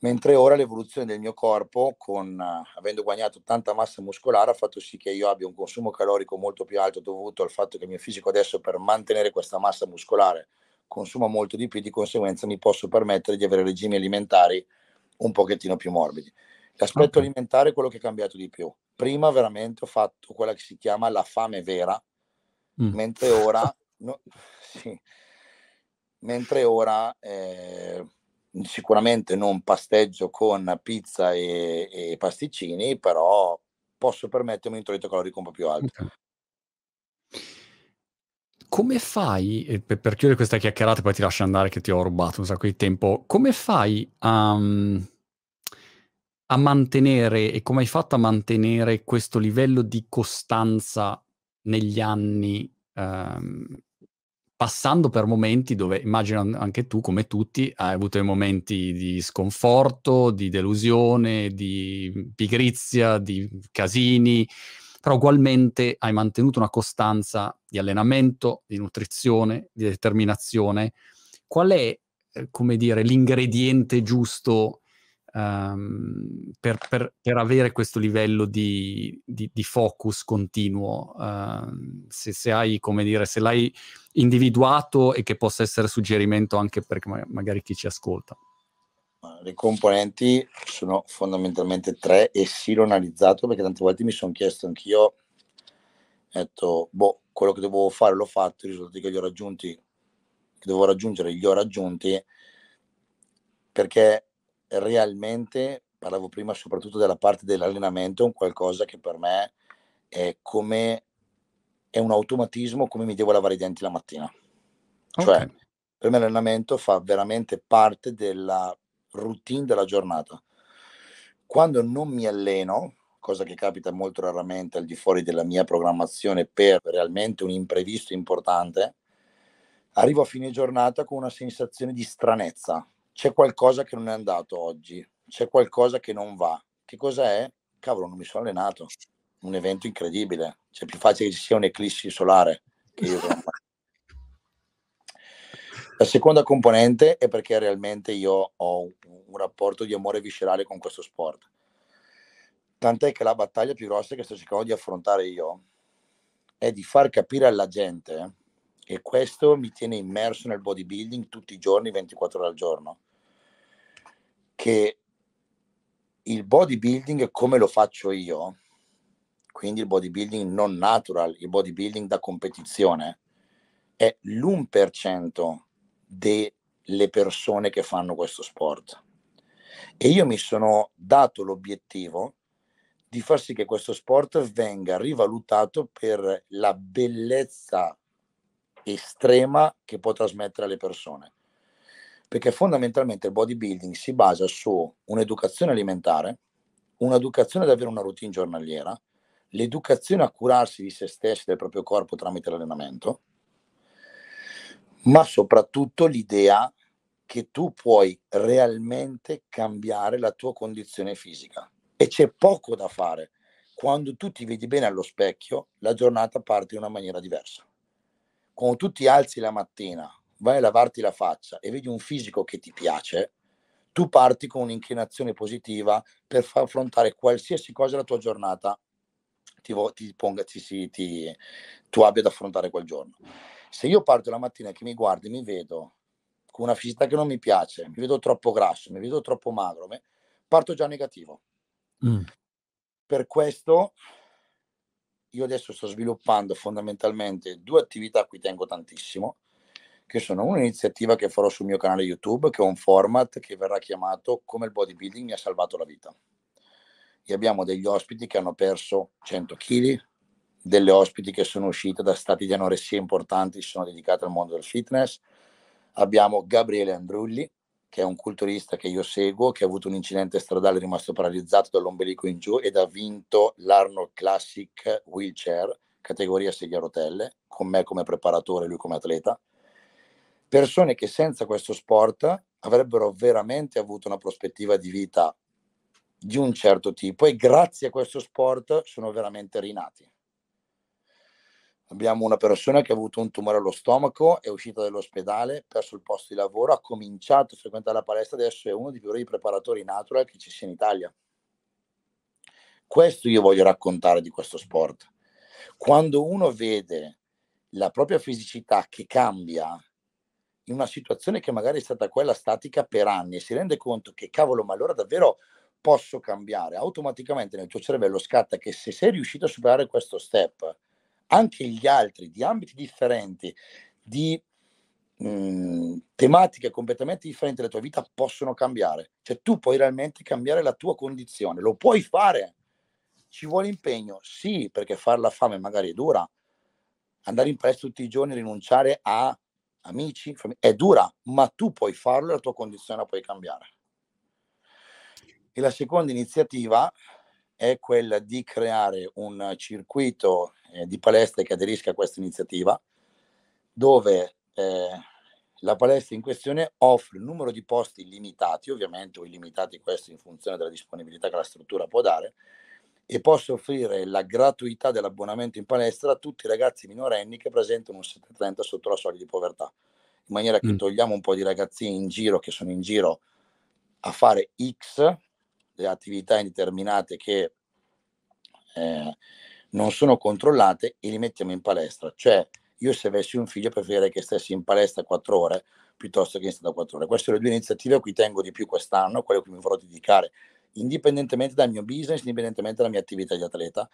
mentre ora l'evoluzione del mio corpo, con, avendo guadagnato tanta massa muscolare, ha fatto sì che io abbia un consumo calorico molto più alto dovuto al fatto che il mio fisico adesso per mantenere questa massa muscolare consuma molto di più, di conseguenza mi posso permettere di avere regimi alimentari un pochettino più morbidi. L'aspetto okay. alimentare è quello che è cambiato di più. Prima veramente ho fatto quella che si chiama la fame vera, mm. mentre ora... No, sì, mentre ora eh, sicuramente non pasteggio con pizza e, e, pasticcini, però posso permettermi un introito calorico un po' più alto. Come fai, per, per, chiudere questa chiacchierata, poi ti lascio andare che ti ho rubato un sacco di tempo, come fai a, a mantenere e come hai fatto a mantenere questo livello di costanza negli anni um, passando per momenti dove immagino anche tu, come tutti, hai avuto momenti di sconforto, di delusione, di pigrizia, di casini, però ugualmente hai mantenuto una costanza di allenamento, di nutrizione, di determinazione. Qual è, eh, come dire, l'ingrediente giusto um, per, per, per, avere questo livello di, di, di focus continuo? Uh, se, se, hai, come dire, se l'hai individuato e che possa essere suggerimento anche per magari chi ci ascolta. Le componenti sono fondamentalmente tre e sì l'ho analizzato perché tante volte mi sono chiesto anch'io, detto, boh, quello che dovevo fare l'ho fatto, i risultati che li ho raggiunti, che dovevo raggiungere li ho raggiunti, perché realmente, parlavo prima soprattutto della parte dell'allenamento, è un qualcosa che per me è come è un automatismo come mi devo lavare i denti la mattina. Cioè, okay. per me l'allenamento fa veramente parte della routine della giornata. Quando non mi alleno, cosa che capita molto raramente al di fuori della mia programmazione per realmente un imprevisto importante, arrivo a fine giornata con una sensazione di stranezza, c'è qualcosa che non è andato oggi, c'è qualcosa che non va. Che cosa è? Cavolo, non mi sono allenato. Un evento incredibile. C'è più facile che ci sia un'eclissi solare che io La seconda componente è perché realmente io ho un rapporto di amore viscerale con questo sport. Tant'è che la battaglia più grossa che sto cercando di affrontare io è di far capire alla gente e questo mi tiene immerso nel bodybuilding tutti i giorni, 24 ore al giorno, che il bodybuilding come lo faccio io, quindi il bodybuilding non natural, il bodybuilding da competizione, è l'1% delle persone che fanno questo sport. E io mi sono dato l'obiettivo di far sì che questo sport venga rivalutato per la bellezza estrema che può trasmettere alle persone. Perché fondamentalmente il bodybuilding si basa su un'educazione alimentare, un'educazione ad avere una routine giornaliera, l'educazione a curarsi di se stessi del proprio corpo tramite l'allenamento, ma soprattutto l'idea che tu puoi realmente cambiare la tua condizione fisica. E c'è poco da fare. Quando tu ti vedi bene allo specchio, la giornata parte in una maniera diversa. Quando tu ti alzi la mattina, vai a lavarti la faccia e vedi un fisico che ti piace, tu parti con un'inclinazione positiva per far affrontare qualsiasi cosa la tua giornata ti, ti ponga, ti, ti, tu abbia da affrontare quel giorno. Se io parto la mattina e che mi guardi, mi vedo con una fisicità che non mi piace, mi vedo troppo grasso, mi vedo troppo magro, parto già negativo. Mm. Per questo io adesso sto sviluppando fondamentalmente due attività a cui tengo tantissimo, che sono un'iniziativa che farò sul mio canale YouTube, che è un format che verrà chiamato Come il bodybuilding mi ha salvato la vita. E abbiamo degli ospiti che hanno perso 100 kg, delle ospiti che sono uscite da stati di anoressia importanti, si sono dedicate al mondo del fitness. Abbiamo Gabriele Andrulli, che è un culturista che io seguo, che ha avuto un incidente stradale, è rimasto paralizzato dall'ombelico in giù ed ha vinto l'Arnold Classic Wheelchair, categoria sedia a rotelle, con me come preparatore e lui come atleta. Persone che senza questo sport avrebbero veramente avuto una prospettiva di vita di un certo tipo e grazie a questo sport sono veramente rinati. Abbiamo una persona che ha avuto un tumore allo stomaco, è uscita dall'ospedale, perso il posto di lavoro, ha cominciato a frequentare la palestra, adesso è uno dei più grandi preparatori natural che ci sia in Italia. Questo io voglio raccontare di questo sport. Quando uno vede la propria fisicità che cambia in una situazione che magari è stata quella statica per anni e si rende conto che cavolo, ma allora davvero posso cambiare, automaticamente nel tuo cervello scatta che se sei riuscito a superare questo step, anche gli altri di ambiti differenti, di mh, mhmm, tematiche completamente differenti della tua vita possono cambiare. Cioè tu puoi realmente cambiare la tua condizione, lo puoi fare. Ci vuole impegno? Sì, perché fare la fame magari è dura. Andare in palestra tutti i giorni, rinunciare a amici, famiglia, è dura, ma tu puoi farlo e la tua condizione la puoi cambiare. E la seconda iniziativa è quella di creare un circuito eh, di palestre che aderisca a questa iniziativa, dove eh, la palestra in questione offre un numero di posti limitati, ovviamente o illimitati questo in funzione della disponibilità che la struttura può dare, e posso offrire la gratuità dell'abbonamento in palestra a tutti i ragazzi minorenni che presentano un 730 sotto la soglia di povertà, in maniera che mm. togliamo un po' di ragazzini in giro che sono in giro a fare X le attività indeterminate che eh, non sono controllate e li mettiamo in palestra. Cioè, io se avessi un figlio preferirei che stessi in palestra quattro ore piuttosto che in strada quattro ore. Queste sono le due iniziative a cui tengo di più quest'anno, quelle a cui mi vorrò dedicare, indipendentemente dal mio business, indipendentemente dalla mia attività di atleta,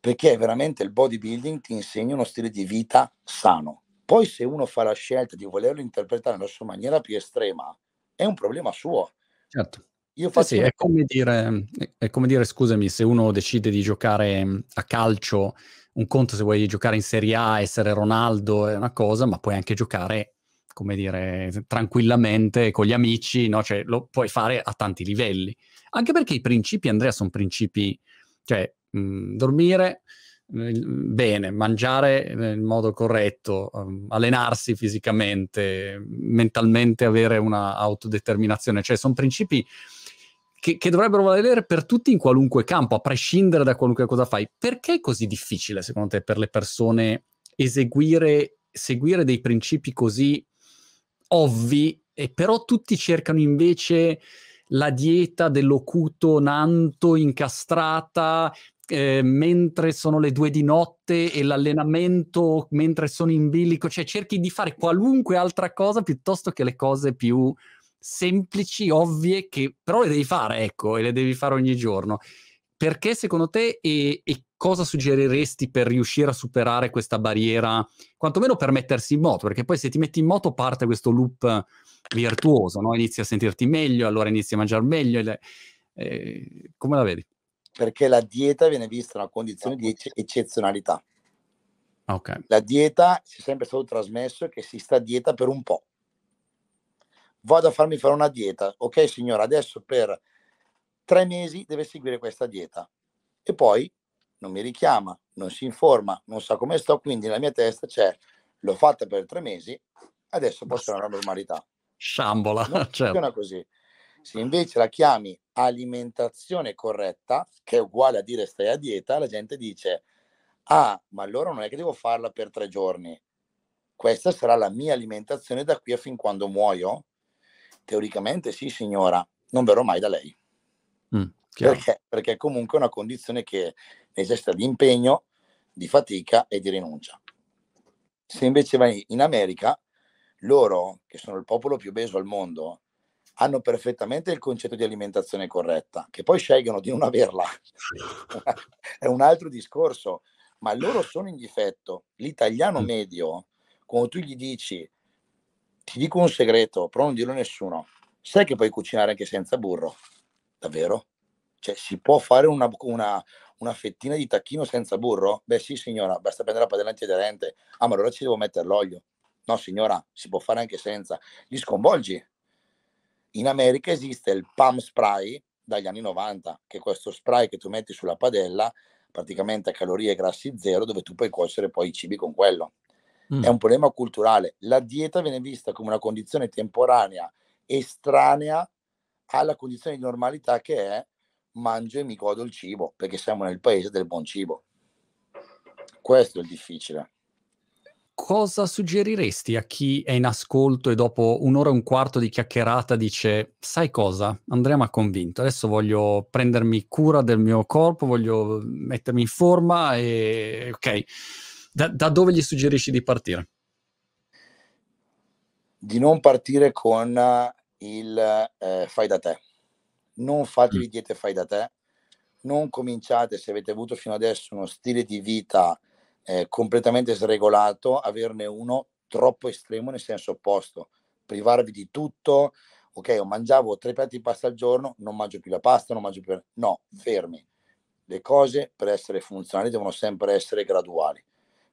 perché veramente il bodybuilding ti insegna uno stile di vita sano. Poi se uno fa la scelta di volerlo interpretare nella sua maniera più estrema, è un problema suo. Certo. Io faccio... Sì, sì, è come, dire, è come dire, scusami, se uno decide di giocare mm, a calcio, un conto se vuoi giocare in Serie A, essere Ronaldo è una cosa, ma puoi anche giocare, come dire, tranquillamente con gli amici, no? Cioè, lo puoi fare a tanti livelli. Anche perché i principi, Andrea, sono principi, cioè, mh, mm, dormire, bene, mangiare in modo corretto, um, allenarsi fisicamente, mentalmente avere una autodeterminazione, cioè sono principi che, che, dovrebbero valere per tutti in qualunque campo, a prescindere da qualunque cosa fai. Perché è così difficile, secondo te, per le persone eseguire, seguire dei principi così ovvi e però tutti cercano invece la dieta dell'ocuto nanto incastrata eh, mentre sono le due di notte e l'allenamento mentre sono in bilico, cioè cerchi di fare qualunque altra cosa piuttosto che le cose più semplici, ovvie, che però le devi fare, ecco, e le devi fare ogni giorno. Perché secondo te e, e cosa suggeriresti per riuscire a superare questa barriera, quantomeno per mettersi in moto? Perché poi se ti metti in moto parte questo loop virtuoso, no? inizi a sentirti meglio, allora inizi a mangiare meglio. Le, eh, come la vedi? perché la dieta viene vista una condizione di ecce- eccezionalità. Okay. La dieta si è sempre stato trasmesso che si sta a dieta per un po'. Vado a farmi fare una dieta, ok signora, adesso per tre mesi deve seguire questa dieta e poi non mi richiama, non si informa, non sa come sto, quindi nella mia testa c'è l'ho fatta per tre mesi, adesso posso andare alla normalità. Sciambola, non certo. funziona così. Se invece la chiami alimentazione corretta, che è uguale a dire stai a dieta, la gente dice, ah, ma allora non è che devo farla per tre giorni. Questa sarà la mia alimentazione da qui a fin quando muoio? Teoricamente sì, signora, non verrò mai da lei. Mm, perché? Perché è comunque una condizione che necessita di impegno, di fatica e di rinuncia. Se invece vai in America, loro, che sono il popolo più obeso al mondo, hanno perfettamente il concetto di alimentazione corretta, che poi scelgono di non averla. è un altro discorso, ma loro sono in difetto. L'italiano mm. medio, quando tu gli dici, ti dico un segreto, però non dirlo a nessuno, sai che puoi cucinare anche senza burro? Davvero? Cioè, si può fare una, una, una fettina di tacchino senza burro? Beh sì signora, basta prendere la padella antiaderente. Ah ma allora ci devo mettere l'olio. No signora, si può fare anche senza. Li sconvolgi in America esiste il Palm Spray dagli anni 90, che è questo spray che tu metti sulla padella, praticamente a calorie e grassi zero, dove tu puoi cuocere poi i cibi con quello. Mm. È un problema culturale. La dieta viene vista come una condizione temporanea, estranea alla condizione di normalità che è mangio e mi godo il cibo, perché siamo nel paese del buon cibo. Questo è il difficile. Cosa suggeriresti a chi è in ascolto e dopo un'ora e un quarto di chiacchierata dice, sai cosa, Andrea mi ha convinto, adesso voglio prendermi cura del mio corpo, voglio mettermi in forma e ok, da, da dove gli suggerisci di partire? Di non partire con il eh, fai da te, non fatevi mm. diete fai da te, non cominciate se avete avuto fino adesso uno stile di vita eh, completamente sregolato, averne uno troppo estremo nel senso opposto, privarvi di tutto, ok, io mangiavo tre piatti di pasta al giorno, non mangio più la pasta, non mangio più... No, fermi. Le cose per essere funzionali devono sempre essere graduali,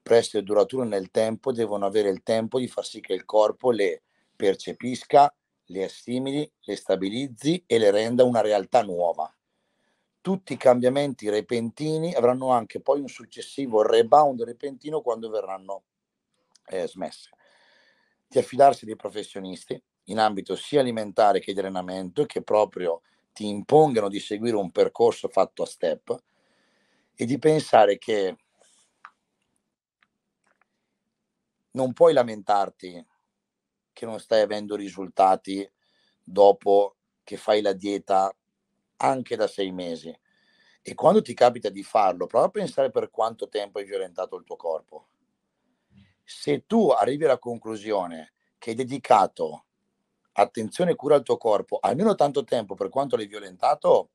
per essere durature nel tempo devono avere il tempo di far sì che il corpo le percepisca, le assimili, le stabilizzi e le renda una realtà nuova tutti i cambiamenti repentini avranno anche poi un successivo rebound repentino quando verranno eh, smesse. Di affidarsi dei professionisti in ambito sia alimentare che di allenamento che proprio ti impongano di seguire un percorso fatto a step e di pensare che non puoi lamentarti che non stai avendo risultati dopo che fai la dieta anche da sei mesi. E quando ti capita di farlo, prova a pensare per quanto tempo hai violentato il tuo corpo. Se tu arrivi alla conclusione che hai dedicato attenzione e cura al tuo corpo almeno tanto tempo per quanto l'hai violentato,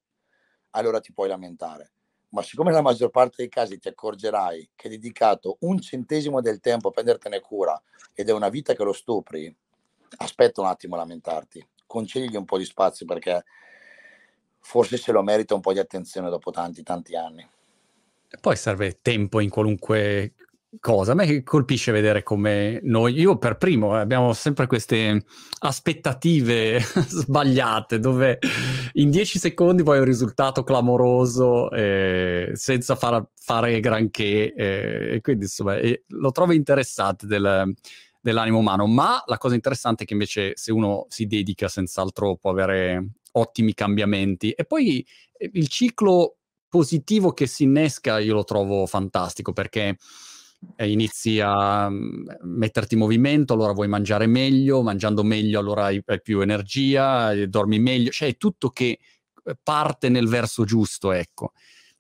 allora ti puoi lamentare. Ma siccome nella maggior parte dei casi ti accorgerai che hai dedicato un centesimo del tempo a prendertene cura ed è una vita che lo stupri, aspetta un attimo a lamentarti, concedigli un po' di spazio perché forse se lo merita un po' di attenzione dopo tanti, tanti anni. Poi serve tempo in qualunque cosa. A me colpisce vedere come noi, io per primo, eh, abbiamo sempre queste aspettative sbagliate dove in dieci secondi poi un risultato clamoroso eh, senza far, fare granché. Eh, e quindi insomma eh, lo trovo interessante del, dell'animo umano. Ma la cosa interessante è che invece se uno si dedica, senz'altro può avere ottimi cambiamenti. E poi eh, il ciclo positivo che si innesca io lo trovo fantastico perché e inizi a mm, metterti in movimento, allora vuoi mangiare meglio, mangiando meglio allora hai, più energia, dormi meglio, cioè è tutto che eh, parte nel verso giusto, ecco.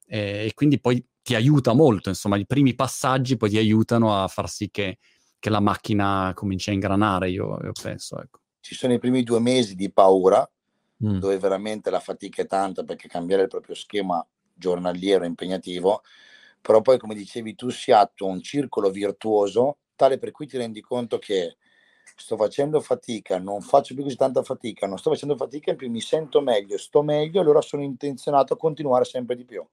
Eh, e quindi poi ti aiuta molto, insomma, i primi passaggi poi ti aiutano a far sì che, che la macchina cominci a ingranare, io, io penso, ecco. Ci sono i primi due mesi di paura, mm. dove veramente la fatica è tanta perché cambiare il proprio schema giornaliero è impegnativo, però poi come dicevi tu si attua un circolo virtuoso tale per cui ti rendi conto che sto facendo fatica, non faccio più così tanta fatica, non sto facendo fatica, in più mi sento meglio, sto meglio, allora sono intenzionato a continuare sempre di più.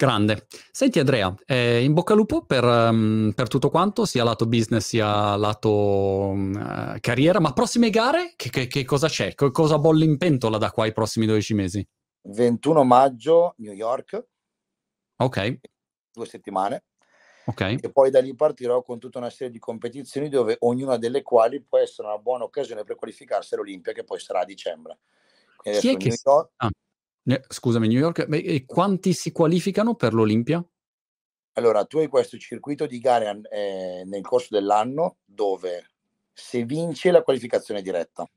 Grande. Senti Andrea, eh, in bocca al lupo per, um, per, tutto quanto, sia lato business sia lato um, carriera, ma prossime gare che, che, che cosa c'è? C- cosa bolle in pentola da qua ai prossimi 12 mesi? 21 maggio New York. Ok. Due settimane. Ok. E poi da lì partirò con tutta una serie di competizioni dove ognuna delle quali può essere una buona occasione per qualificarsi all'Olimpia che poi sarà a dicembre. Chi è che... York... Ah, scusami, New York. Beh, e quanti si qualificano per l'Olimpia? Allora, tu hai questo circuito di gare eh, nel corso dell'anno dove se vinci la qualificazione diretta,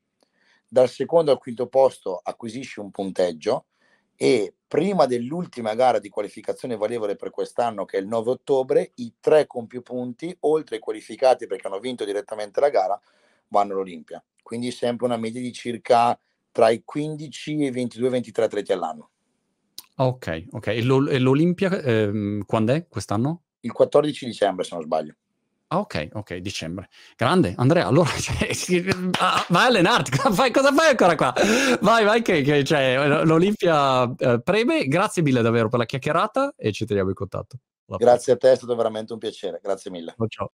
dal secondo al quinto posto acquisisci un punteggio e prima dell'ultima gara di qualificazione valevole per quest'anno, che è il 9 ottobre, i tre con più punti, oltre ai qualificati perché hanno vinto direttamente la gara, vanno all'Olimpia. Quindi sempre una media di circa tra i 15 e i 22-23 atleti all'anno. Ok, ok. E, l'Olimpia ehm, quando è quest'anno? Il 14 dicembre, se non sbaglio. Ah, ok, ok, dicembre. Grande, Andrea, allora cioè, vai a allenarti, cosa fai, cosa fai, ancora qua? Vai, vai, che, che cioè, l'Olimpia eh, preme. Grazie mille davvero per la chiacchierata e ci teniamo in contatto. Grazie a te, è stato veramente un piacere. Grazie mille. Ciao.